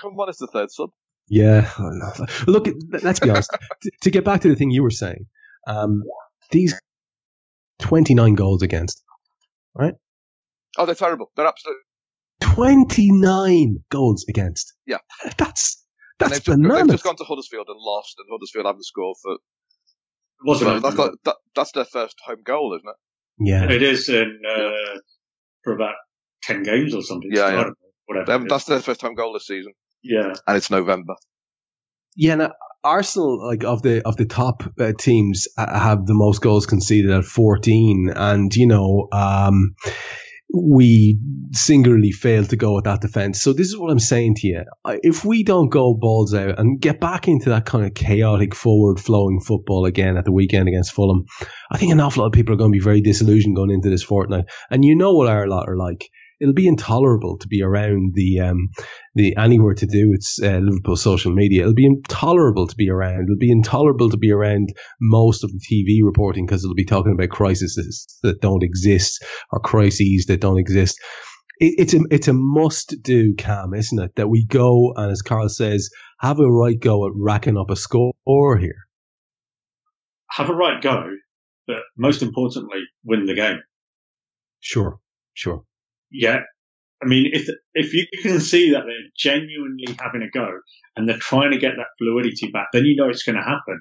Come on, it's the third sub. Yeah. Look, let's be honest. to, to get back to the thing you were saying, um, these 29 goals against, right? Oh, they're terrible. They're absolute. 29 goals against. Yeah. That's and that's they've, just, they've bananas. just gone to Huddersfield and lost, and Huddersfield haven't scored for. It wasn't that's, like, that, that's their first home goal, isn't it? yeah. It is in uh, for about ten games or something. Yeah, yeah. know, Whatever. haven't- it is. that's their first time goal this season, yeah. and it's November. Yeah, now, Arsenal, like of the of the top uh, teams, uh, have the most goals conceded at 14, and you know, um, we singularly failed to go at that defense. So this is what I'm saying to you: if we don't go balls out and get back into that kind of chaotic, forward-flowing football again at the weekend against Fulham, I think an awful lot of people are going to be very disillusioned going into this fortnight. And you know what our lot are like. It'll be intolerable to be around the um, the anywhere to do it's uh, Liverpool social media. It'll be intolerable to be around. It'll be intolerable to be around most of the TV reporting because it'll be talking about crises that don't exist or crises that don't exist. It, it's a it's a must do, Kam, isn't it? That we go and, as Karl says, have a right go at racking up a score here. Have a right go, but most importantly, win the game. Sure, sure. Yeah. I mean, if if you can see that they're genuinely having a go and they're trying to get that fluidity back, then you know it's going to happen.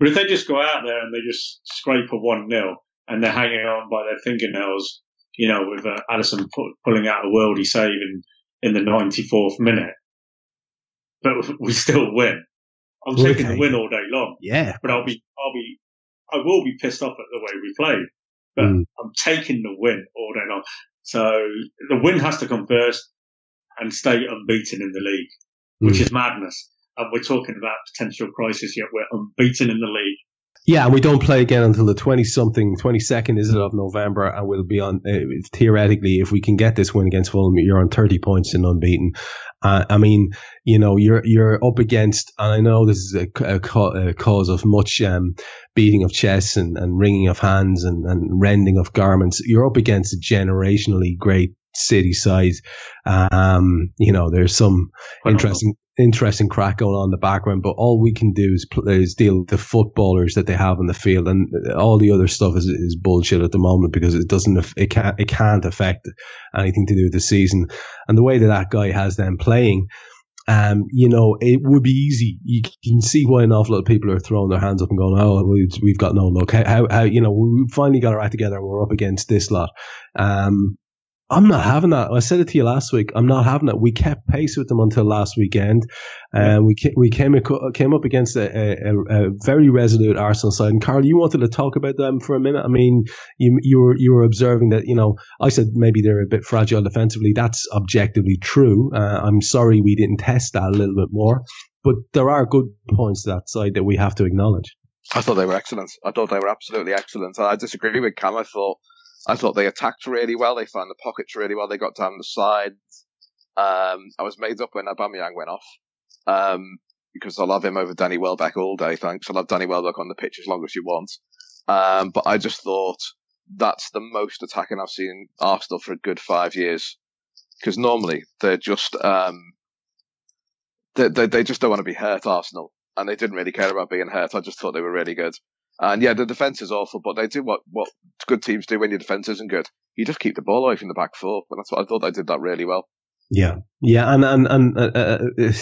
But if they just go out there and they just scrape a one 0 and they're hanging on by their fingernails, you know, with uh, Alisson pu- pulling out a worldy save in, in the 94th minute, but we still win. I'm taking the win all day long, Yeah. but I'll be, I'll be, I will be pissed off at the way we played, but Mm. I'm taking the win all day long. So the win has to come first and stay unbeaten in the league, which Mm. is madness. And we're talking about potential crisis, yet we're unbeaten in the league. Yeah, and we don't play again until the 20 something, 22nd, is it, of November, and we'll be on, uh, theoretically, if we can get this win against Fulham, you're on 30 points and unbeaten. Uh, I mean, you know, you're, you're up against, and I know this is a, a, a cause of much, um, beating of chests and, and wringing of hands and, and rending of garments. You're up against a generationally great city side. Um, you know, there's some interesting interesting crack going on in the background, but all we can do is, is deal with the footballers that they have in the field, and all the other stuff is, is bullshit at the moment because it doesn't it can't it can't affect anything to do with the season, and the way that that guy has them playing. Um, you know, it would be easy. You can see why an awful lot of people are throwing their hands up and going, "Oh, we- we've got no luck." How, how, how you know, we finally got our act together and we're up against this lot. Um, I'm not having that. I said it to you last week. I'm not having it. We kept pace with them until last weekend, and we ca- we came ac- came up against a, a, a very resolute Arsenal side. And Karl, you wanted to talk about them for a minute. I mean, you you were you were observing that. You know, I said maybe they're a bit fragile defensively. That's objectively true. Uh, I'm sorry we didn't test that a little bit more, but there are good points to that side that we have to acknowledge. I thought they were excellent. I thought they were absolutely excellent. I disagree with Kam. I thought I thought they attacked really well. They found the pockets really well. They got down the sides. Um, I was made up when Aubameyang went off um, because I love him over Danny Welbeck all day. Thanks. I love Danny Welbeck on the pitch as long as you want. Um, but I just thought that's the most attacking I've seen Arsenal for a good five years. Because normally they're just um, they, they they just don't want to be hurt. Arsenal and they didn't really care about being hurt. I just thought they were really good. And yeah, the defense is awful, but they do what, what good teams do when your defense isn't good. You just keep the ball away from the back four. And that's what I thought they did that really well. Yeah, yeah, and and and uh, uh, uh,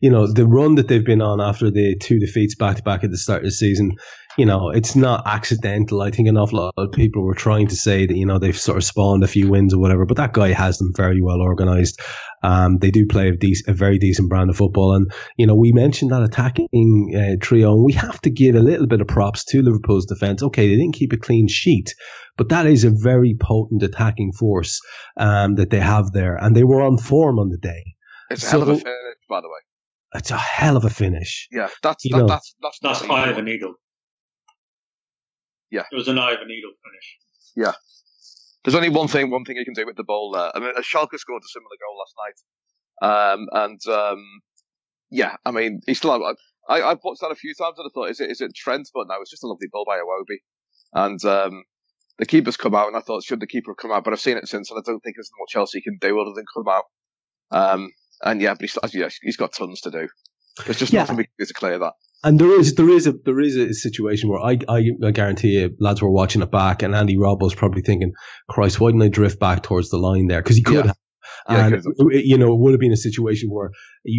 you know the run that they've been on after the two defeats back to back at the start of the season, you know, it's not accidental. I think an awful lot of people were trying to say that you know they've sort of spawned a few wins or whatever, but that guy has them very well organised. Um, they do play a, dec- a very decent brand of football, and you know we mentioned that attacking uh, trio, and we have to give a little bit of props to Liverpool's defence. Okay, they didn't keep a clean sheet, but that is a very potent attacking force um, that they have there, and they were on form on the day. It's a hell of a finish, by the way. It's a hell of a finish. Yeah, that's that, that's that's That's not eye easy. of a needle. Yeah. It was an eye of a needle finish. Yeah, there's only one thing one thing you can do with the ball there. I mean, Schalke scored a similar goal last night, Um, and um, yeah, I mean, he's still. I, I've watched that a few times and I thought, is it is it Trent? But no, it's just a lovely ball by Iwobi. And um, the keeper's come out, and I thought, should the keeper have come out? But I've seen it since, and I don't think there's much else he can do other than come out. Um, and yeah, but he's, yeah, he's got tons to do. There's just yeah. nothing we can do to clear that. And there is there is a there is a situation where I, I, I guarantee you lads were watching it back and Andy Robb was probably thinking, Christ, why didn't I drift back towards the line there? Because he could yeah. have. Yeah, and you know, it would have been a situation where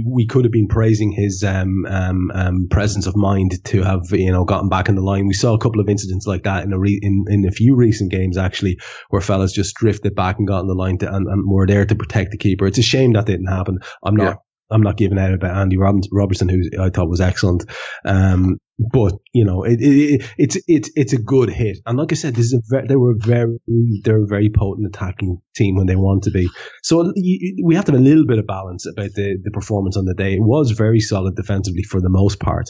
we could have been praising his um, um, um, presence of mind to have you know gotten back in the line. We saw a couple of incidents like that in a re- in, in a few recent games actually, where fellas just drifted back and got in the line to, and, and were there to protect the keeper. It's a shame that didn't happen. I'm not. Yeah. I'm not giving out about Andy Robertson, who I thought was excellent. Um, but you know, it, it, it's it's it's a good hit. And like I said, this is a very, they were very they're a very potent attacking team when they want to be. So you, we have to have a little bit of balance about the the performance on the day. It was very solid defensively for the most part.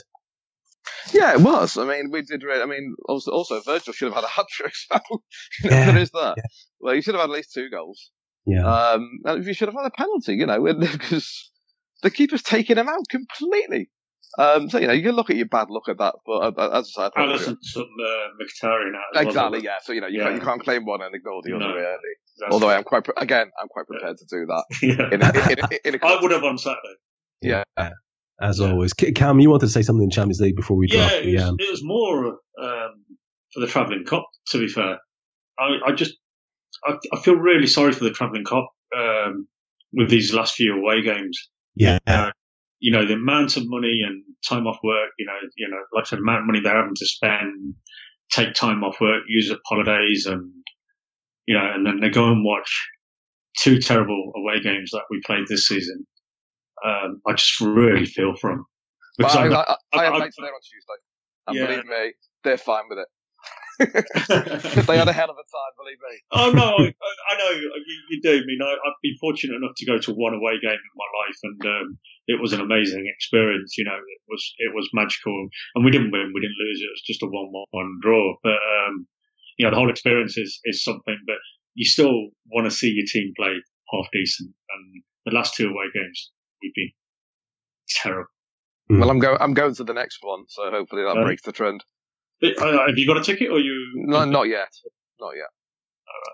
Yeah, it was. I mean, we did. I mean, also, also Virgil should have had a hat trick. So you know, yeah. there is that. Yeah. Well, he should have had at least two goals. Yeah. Um, and you should have had a penalty. You know, because the keeper's taking him out completely. Um, so you know you can look at your bad look at that, but uh, as I said, I Alisson took uh, Mkhitaryan out. Exactly, well, yeah. So you know you, yeah. can't, you can't claim one and ignore the other. No, really. Although I am quite again, I'm quite prepared yeah. to do that. yeah. In a, in a, in a I would have on Saturday. Yeah. As always, Kam, you wanted to say something in Champions League before we yeah, drop it was, um... it was more um, for the travelling Kop. To be fair, I, I just I, I, feel really sorry for the travelling Kop um, with these last few away games. Yeah. Uh, you know, the amount of money and time off work, you know, you know, like I said, the amount of money they're having to spend, take time off work, use up holidays and, you know, and then they go and watch two terrible away games that we played this season. Um, I just really feel for them. Well, I, I, I, I, have mates there on Tuesday. And yeah. believe me, they're fine with it. They had a hell of a time, believe me. Oh no, I, I know you, you, do. I mean, I, have been fortunate enough to go to one away game in my life, and um, it was an amazing experience. You know, it was it was magical, and we didn't win, we didn't lose. It was just a one-one draw, but um, you know, the whole experience is is something. But you still want to see your team play half decent, and the last two away games we've been terrible. Well, I'm going. I'm going to the next one, so hopefully that breaks the trend. Uh, have you got a ticket, or you? No, not yet. Not yet.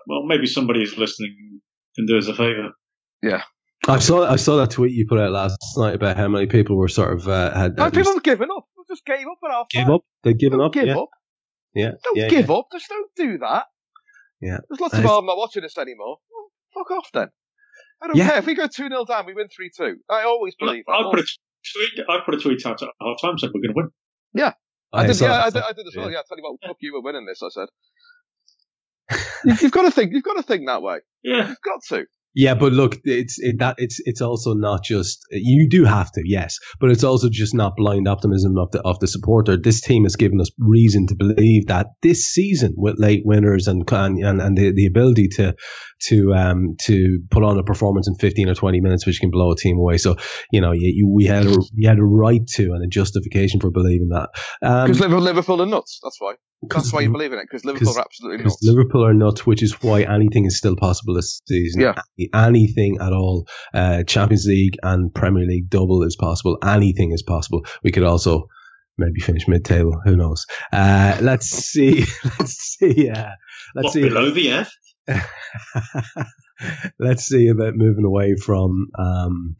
Well, maybe somebody who's listening can do us a favour. Yeah. I saw I saw that tweet you put out last night about how many people were sort of uh, had. No, people have given up. Just gave up at half. Give up. They've given don't up. Give yeah. up. Yeah. Don't yeah, give yeah. up. Just don't do that. Yeah. There's lots of oh, I'm not watching this anymore. Well, fuck off then. I don't yeah. care. If we go 2 0 down, we win 3 2. I always believe I put, a tweet, I put a tweet out at half time saying we're going to win. Yeah. I, I did, yeah, I did, I did as well. Yeah, I tell you what, fuck you, we're winning this. I said. you've got to think. You've got to think that way. Yeah, you've got to. Yeah, but look, it's it, that it's it's also not just you do have to, yes, but it's also just not blind optimism of the of the supporter. This team has given us reason to believe that this season, with late winners and and and the, the ability to to um to put on a performance in fifteen or twenty minutes, which can blow a team away. So you know, you, you, we had a we had a right to and a justification for believing that. Because um, Liverpool are nuts. That's why. That's why you believe in it because Liverpool are absolutely nuts. Liverpool are nuts, which is why anything is still possible this season. Yeah, anything at all. Uh, Champions League and Premier League double is possible. Anything is possible. We could also maybe finish mid-table. Who knows? Uh, let's see. let's see. Uh, let's what, see below the F. let's see about moving away from um,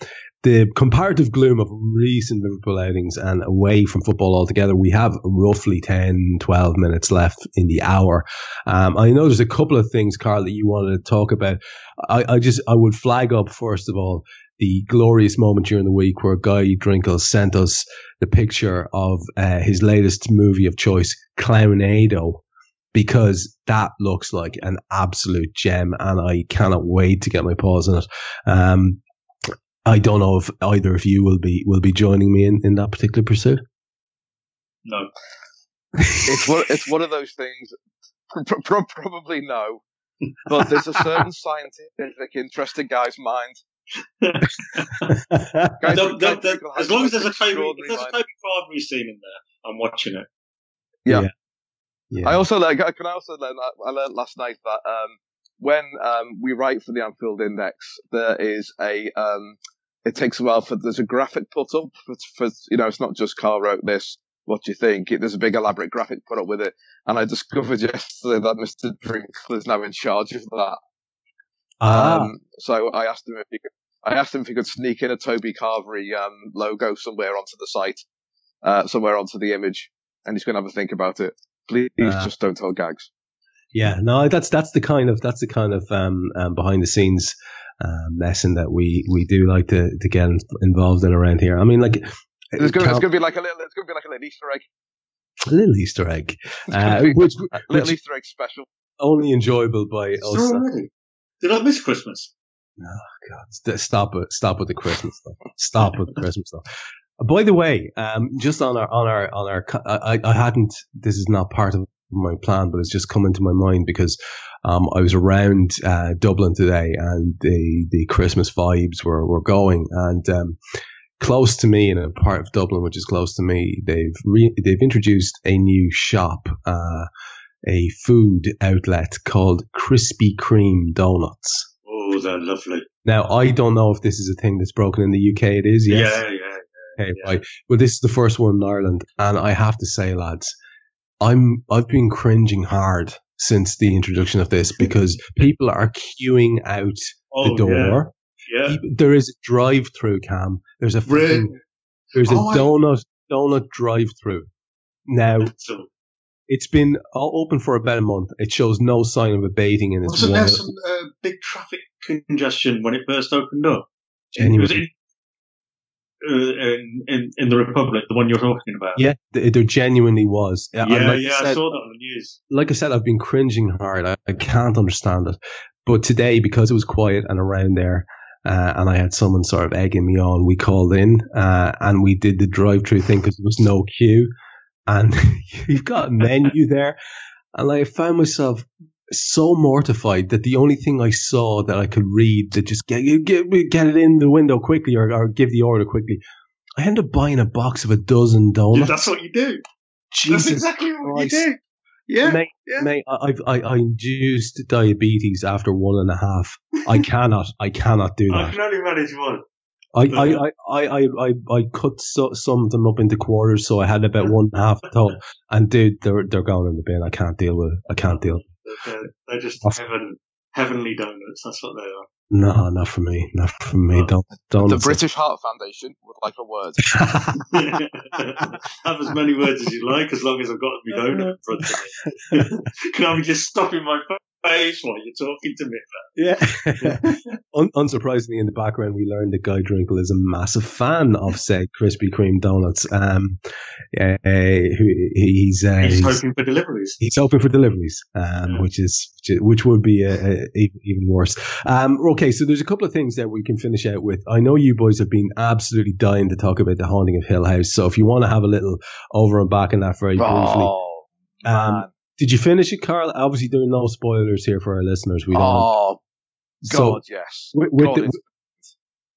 the comparative gloom of recent Liverpool outings and away from football altogether, we have roughly 10, 12 minutes left in the hour. Um, I know there's a couple of things, Karl, that you wanted to talk about. I, I just, I would flag up, first of all, the glorious moment during the week where Guy Drinkel sent us the picture of uh, his latest movie of choice, Clownado, because that looks like an absolute gem and I cannot wait to get my paws on it. Um, I don't know if either of you will be will be joining me in, in that particular pursuit. No, it's one it's one of those things. Pro- probably no, but there's a certain scientific interest in guy's mind. guys, don't, don't, don't, as long as there's a Toby, there's a Toby Carvery scene in there, I'm watching it. Yeah. yeah. yeah. I also like. Can I also learn? I learned last night that um, when um, we write for the Anfield Index, there is a um, it takes a while for there's a graphic put up for, for you know it's not just Karl wrote this. What do you think? It, there's a big elaborate graphic put up with it, and I discovered yesterday that Mr. Drinkel is now in charge of that. Ah. Um, so I asked him if he could. I asked him if he could sneak in a Toby Carvery um, logo somewhere onto the site, uh, somewhere onto the image, and he's going to have a think about it. Please Ah. just don't tell gags. Yeah, no, that's that's the kind of that's the kind of um, um, behind the scenes um, messing that we we do like to to get involved in around here. I mean, like It's going, Cal- it's going to be like a little. It's going to be like a little Easter egg. a little Easter egg, uh, which, a little which Easter egg special. only enjoyable by us. already. Did I miss Christmas? Oh God, stop it! Stop with the Christmas stuff. Stop with the Christmas stuff. Uh, By the way, um, just on our on our on our, I, I- I hadn't. This is not part of my plan, but it's just come into my mind because um, I was around uh, Dublin today, and the the Christmas vibes were were going, and um, close to me in a part of Dublin, which is close to me, they've re- they've introduced a new shop. Uh, a food outlet called Krispy Kreme Donuts. Oh, they're lovely. Now, I don't know if this is a thing that's broken in the UK. It is, yes. Yeah, yeah. Okay, yeah. right. Well, this is the first one in Ireland, and I have to say, lads, I'm I've been cringing hard since the introduction of this because people are queuing out Oh, the door. Yeah. yeah. There is a drive-through Kam. There's a fucking- there's a Oh, I- donut donut drive-through. Now So, it's been open for about a month. It shows no sign of abating in its wasn't there some uh, big traffic congestion when it first opened up? It genuine- was in, uh, in, in, the Republic, the one you're talking about. Yeah, th- there genuinely was. yeah, And like I yeah, I said- saw that on the news. like I said, I've been cringing hard. I, I can't understand it. But today, because it was quiet and around there, uh, and I had someone sort of egging me on, we called in uh, and we did the drive-through thing because there was no queue, and you've got a menu there, and I found myself so mortified that the only thing I saw that I could read that just get get, get it in the window quickly or, or give the order quickly. I ended up buying a box of a dozen donuts. that's what you do. Jesus that's exactly what Christ. you do. Yeah. mate, yeah. mate, I- I've I, I induced diabetes after one and a half. I cannot, I cannot do that. I can only manage one. I I, I, I, I, I, cut so, some of them up into quarters, so I had about one and a half total. And dude, they're they're going in the bin. I can't deal with it. I can't deal. They're, they're just Off- heaven, heavenly donuts. That's what they are. No, not for me. Not for me. Don't don't. The British Heart Foundation would like a word. Have as many words as you like, as long as I've got my donut in front of me. Can I be just stopping my face while you're talking to me? Yeah. Un- unsurprisingly, in the background, we learned that Guy Drinkel is a massive fan of said Krispy Kreme donuts. Um, uh, who- he's uh, He's he's, hoping for deliveries. he's hoping for deliveries, um, Yeah. which is which is- which would be uh, uh, even even worse. Um, okay, so there's a couple of things that we can finish out with. I know you boys have been absolutely dying to talk about the haunting of Hill House, so if you want to have a little over and back on that very briefly. Oh, Um, man. Did you finish it, Karl? Obviously, there are no spoilers here for our listeners. We don't. oh so God, yes. with, with God, the, it's-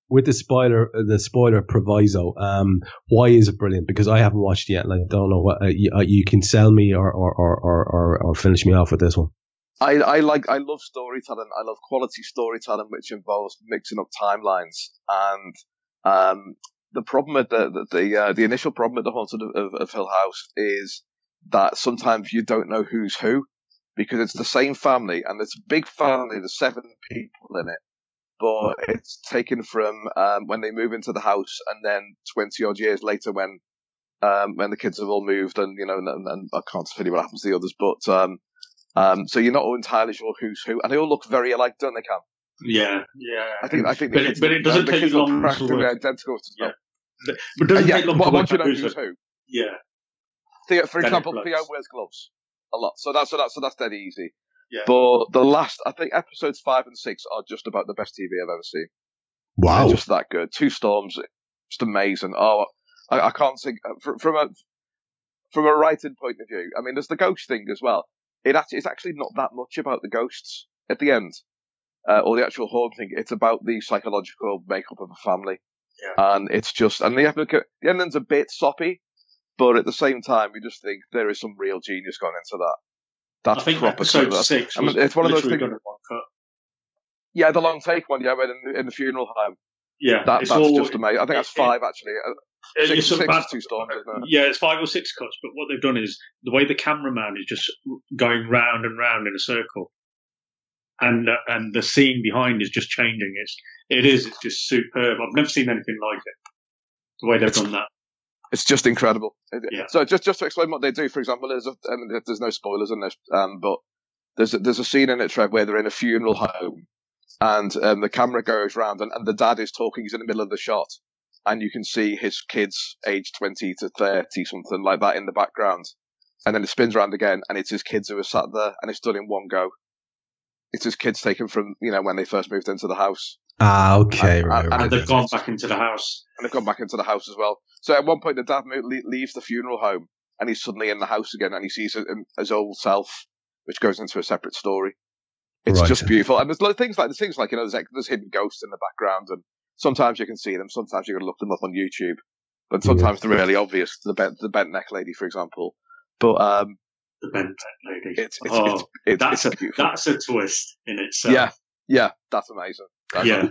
with the spoiler the spoiler proviso, um, why is it brilliant? Because I haven't watched it yet, and I don't know what uh, you, uh, you can sell me or or, or, or, or finish me off with this one. I, I like I love storytelling. I love quality storytelling, which involves mixing up timelines. And um, the problem with the the the, uh, the initial problem with the Haunted of, of, of Hill House is that sometimes you don't know who's who because it's the same family and it's a big family. There's seven people in it, but it's taken from um, when they move into the house and then twenty odd years later when um, when the kids have all moved and you know and, and, and I can't tell you what happens to the others, but um, um, so you're not entirely sure who's who, and they all look very alike, don't they, Kam? Yeah, yeah. I think I think but the it, but it doesn't the take kids long to practically work. identical to Yeah. stuff. But it doesn't Uh, yeah, take long well, to work you out know who's who's who. who. Yeah, Theo, for Then example, floats. Theo wears gloves a lot, so that's so that's so that's dead easy. yeah. But the last, I think, episodes five and six are just about the best TV I've ever seen. Wow, They're just that good. Two storms, just amazing. Oh, I, I can't think from, from a from a writing point of view. I mean, there's the ghost thing as well. It actually it's actually not that much about the ghosts at the end, uh, or the actual haunt thing. It's about the psychological makeup of a family, Yeah. and it's just and the epic- the ending's a bit soppy, but at the same time, you just think there is some real genius going into that. That's I think proper. episode that's- six I mean, it's one of those things- done in one cut. Yeah, the long take one. Yeah, in, in the funeral home. Yeah, That, that's all- just amazing. I think that's it- it- five actually. Uh, Uh, Six, it's six is two storms, isn't it? Yeah, it's five or six cuts, but what they've done is the way the cameraman is just going round and round in a circle, and uh, and the scene behind is just changing. It's it is it's just superb. I've never seen anything like it. The way they've done that. It's just incredible. Yeah. So just just to explain what they do, for example, there's a, I mean, there's no spoilers in this, um, but there's a, there's a scene in it, Trev, where they're in a funeral home, and um, the camera goes round, and, and the dad is talking. He's in the middle of the shot, and you can see his kids, aged twenty to thirty, something like that, in the background. And then it spins around again, and it's his kids who are sat there, and it's done in one go. It's his kids taken from you know when they first moved into the house, Ah, okay, And- right, and right. And they've gone back into the house. and they've gone back into the house as well. So at one point, the dad leaves the funeral home, and he's suddenly in the house again, and he sees his, his old self, which goes into a separate story. It's Right. just beautiful, and there's things like there's things like you know there's, there's hidden ghosts in the background, and sometimes you can see them, sometimes you got to look them up on YouTube, but sometimes they're really obvious. The bent the bent neck lady, for example, but um, The bent neck lady. it's it's, oh, it's, it's, that's it's a beautiful. that's a twist in itself. yeah, yeah, that's amazing. That's Yeah.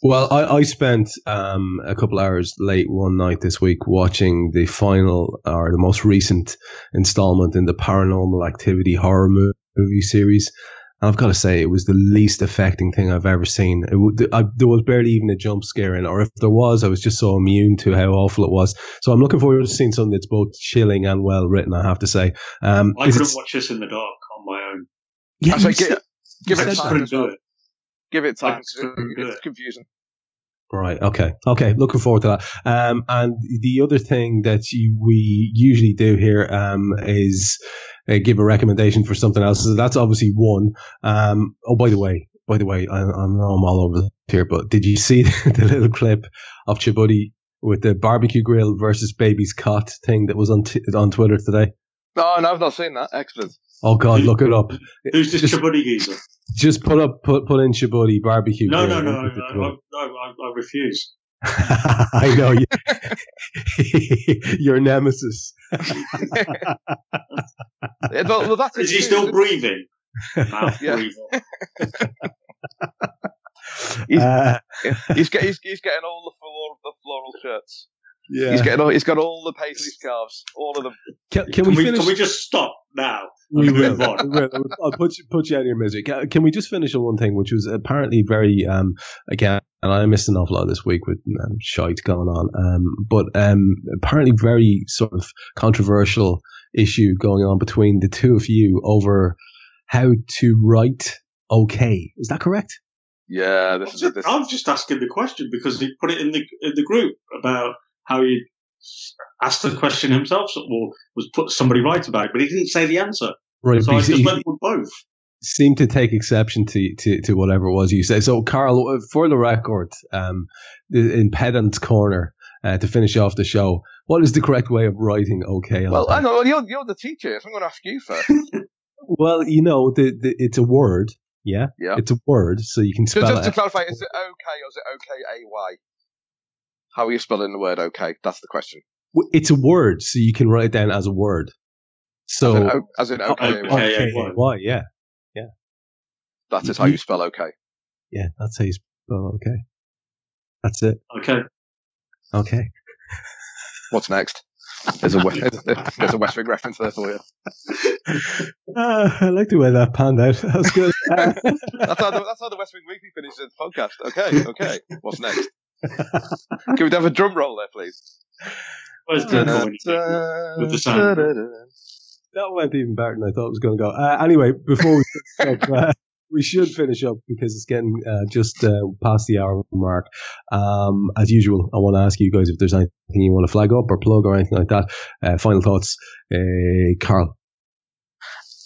Well, I, I spent um, a couple hours late one night this week watching the final or the most recent installment in the Paranormal Activity horror movie series. And I've got to say, it was the least affecting thing I've ever seen. It, w- I, there was barely even a jump scare in, it, or if there was, I was just so immune to how awful it was. So I'm looking forward to seeing something that's both chilling and well written. I have to say. Um, I couldn't watch this in the dark on my own. yeah, I say, you give, said- give it said I just time. couldn't do it. Give it time. just do It's it. confusing. Right. Okay. Okay. Looking forward to that. Um, and the other thing that you, we usually do here um, is uh, give a recommendation for something else. So that's obviously one. Um, oh, by the way, by the way, I, I know I'm all over here, but did you see the little clip of Chabuddy with the barbecue grill versus baby's cot thing that was on t- on Twitter today? No, no, I've not seen that. Excellent. Oh God, look it up. Who's this Just- Chabuddy geezer? Just put up, put put in Chabuddy barbecue. No, no, no, no, into the I, I, I, I refuse. I know you. Your nemesis. Yeah, well, well, that's Is he still breathing? Mouth Yeah. breathing. He's- Uh, He's, get, he's, he's getting all the floral, the floral shirts. Yeah. He's getting all, he's got all the paisley scarves, all of them. can, can, Can we, we, finish? can we just stop now? We will. move on? We will. I'll put you, put you out of your misery. Can, can we just finish on one thing, which was apparently very, um, again, and I missed an awful lot this week with um, shite going on, um, but um, apparently very sort of controversial issue going on between the two of you over how to write okay. Is that correct? Yeah, I'm is just, this. I'm just asking the question because he put it in the in the group about how he asked the question himself or was put somebody right about it, but he didn't say the answer. Right. So I just he- went with both. seemed to take exception to, to, to whatever it was you said. So, Karl, uh, for the record, um, in Pedant's Corner, uh, to finish off the show, what is the correct way of writing okay? Well, a I pen? know, you're, you're the teacher, so I'm going to ask you first. Well, you know, the, the, it's a word. Yeah. Yeah. It's a word, so you can So spell just to clarify, is it okay or is it okay-A-Y? How are you spelling the word okay? That's the question. It's a word, so you can write it down as a word. So, As in, o- as in okay, okay. okay, why? why? Yeah. that is how you spell okay. Yeah. That's how you spell okay. That's it. Okay. Okay. What's next? There's a West, there's a West Wing reference there for you. Uh, I like the way that panned out. That was good. That's how the, that's how the West Wing Weekly finishes the podcast. Okay, okay. What's next? Can we have a drum roll there, please? Where's the when you- with the sound? that went even better than I thought it was going to go. Uh, anyway, before we finish up, uh, we should finish up because it's getting uh, just uh, past the hour mark. Um, as usual, I want to ask you guys if there's anything you want to flag up or plug or anything like that. Uh, final thoughts, uh, Karl.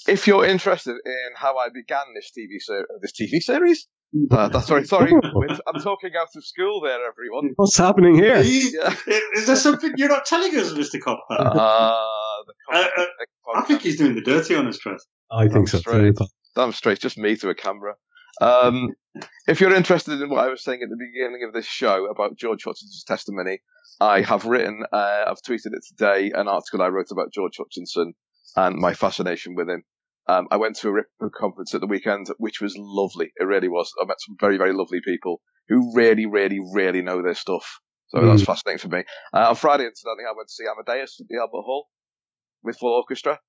If you're interested in how I began this TV ser- this TV series, uh, that's sorry, sorry, I'm talking out of school there, everyone. What's happening here? Yeah. Is there something you're not telling us, Mr. Coppack? Uh, the Uh, uh, I think he's doing the dirty on us, Trev. I think so. Straight. Damn straight, just me to a camera. Um, if you're interested in what I was saying at the beginning of this show about George Hutchinson's testimony, I have written, uh, I've tweeted it today, an article I wrote about George Hutchinson and my fascination with him. Um, I went to a Ripper conference at the weekend, which was lovely. It really was. I met some very, very lovely people who really, really, really know their stuff. So mm. that was fascinating for me. Uh, on Friday, incidentally, I went to see Amadeus at the Albert Hall with full orchestra.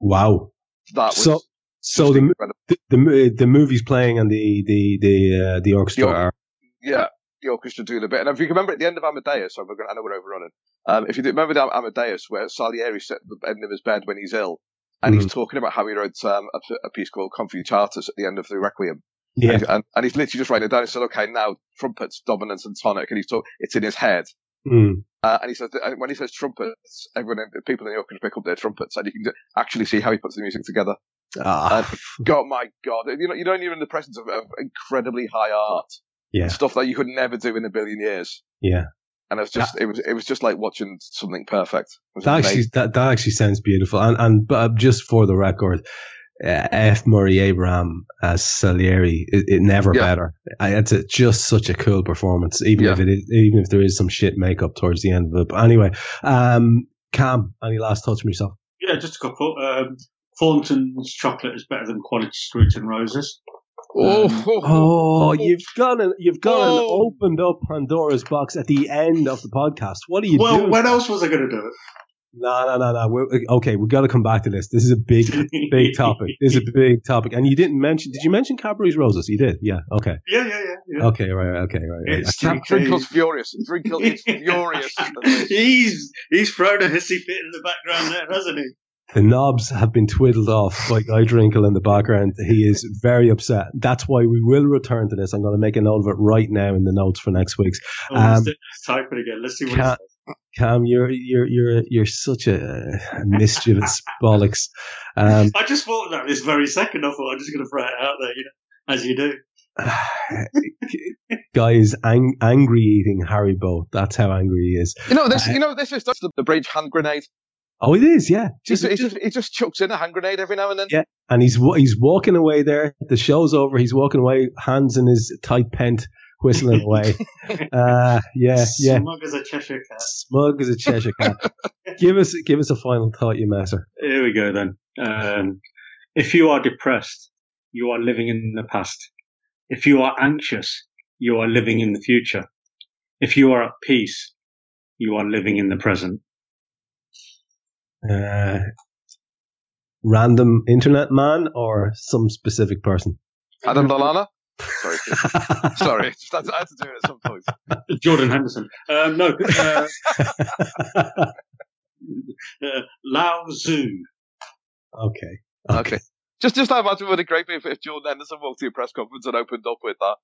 Wow. That was so, so the, the, the the movie's playing and the the the uh, the orchestra the, are yeah the orchestra doing a bit. And if you remember at the end of Amadeus, I know we're overrunning. Um, if you remember the Amadeus, where Salieri sat at the end of his bed when he's ill, and mm-hmm. he's talking about how he wrote um, a, a, piece called Confutatus at the end of the Requiem. Yeah. And, and, and, he's literally just writing it down. He said, okay, now trumpets, dominant and tonic. And he's talking, it's in his head. Mm. Uh, and he says, when he says trumpets, everyone, people in the orchestra pick up their trumpets and you can actually see how he puts the music together. Ah. God, my God. You know, you don't even in the presence of, of incredibly high art. Yeah. Stuff that you could never do in a billion years. Yeah. And it was just, it was, it was just like watching something perfect. That actually, that, that actually sounds beautiful. And, and, but just for the record, uh, F. Murray Abraham as Salieri, it, it never yeah. better. It's a, just such a cool performance, even yeah. if it is, even if there is some shit makeup towards the end of it. But anyway, um, Kam, any last thoughts from yourself? Yeah, just a couple. Um, Thornton's chocolate is better than Quality Street and Roses. Oh, um, oh, you've gone and you've gone oh. and opened up Pandora's box at the end of the podcast. What are you doing? well, doing? when else was I going to do it? No, no, no, no. We're, okay, we've got to come back to this. This is a big, big topic. This is a big topic. And you didn't mention, did you mention Cadbury's Roses? You did? Yeah, okay. Yeah, yeah, yeah. yeah. Okay, right, okay, right. right. It's Drinkel's furious. Drinkel is furious. he's, he's thrown a hissy fit in the background there, hasn't he? The knobs have been twiddled off by Guy Drinkel in the background. He is very upset. That's why we will return to this. I'm going to make a note of it right now in the notes for next week's. Oh, um, type it again. Let's see what Kam, Kam, you're you're you're you're such a, a mischievous bollocks. Um, I just thought that this very second. I thought I'm just going to throw it out there, you know, as you do. guys ang- angry eating Haribo. That's how angry he is. You know this. Uh, you know this is the, the bridge hand grenade. Oh, it is, yeah. Just, he, just, he just chucks in a hand grenade every now and then. Yeah, and he's he's walking away there. The show's over. He's walking away, hands in his tight pant, whistling away. uh, yeah, yeah. Smug as a Cheshire cat. Smug as a Cheshire cat. give us give us a final thought, you master. Here we go then. Um, if you are depressed, you are living in the past. If you are anxious, you are living in the future. If you are at peace, you are living in the present uh, random internet man or some specific person? Adam Lallana? Sorry. Sorry. Just had to, I had to do it at some point. Jordan Henderson. Um, no. Uh, uh, Lao Tzu. Okay. okay. Okay. Just, just imagine what a great be if, if Jordan Henderson walked to a press conference and opened up with that.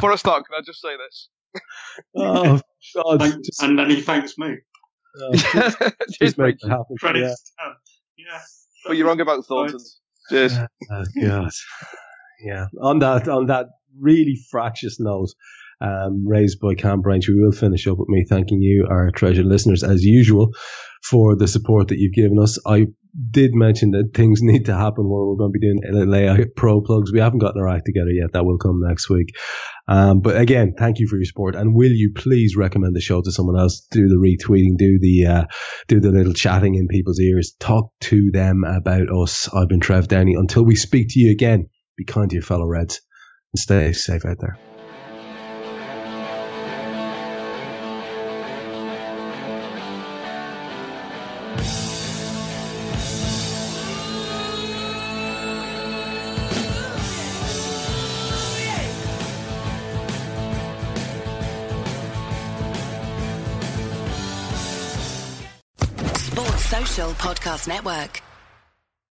For a start, can I just say this? oh, God. and then he thanks me. Oh, just, just make it happen. Yeah. Um, yeah. But you're wrong about Thorntons. Cheers. Oh, God. Yeah. On that, on that really fractious note, um, raised by Kam Brainch, we will finish up with me thanking you, our treasured listeners, as usual, for the support that you've given us. I did mention that things need to happen where we're going to be doing layout pro plugs. We haven't gotten our act together yet. That will come next week. Um, but again, thank you for your support. And will you please recommend the show to someone else? Do the retweeting, do the, uh, do the little chatting in people's ears. Talk to them about us. I've been Trev Downey. Until we speak to you again, be kind to your fellow Reds and stay safe out there. Podcast Network.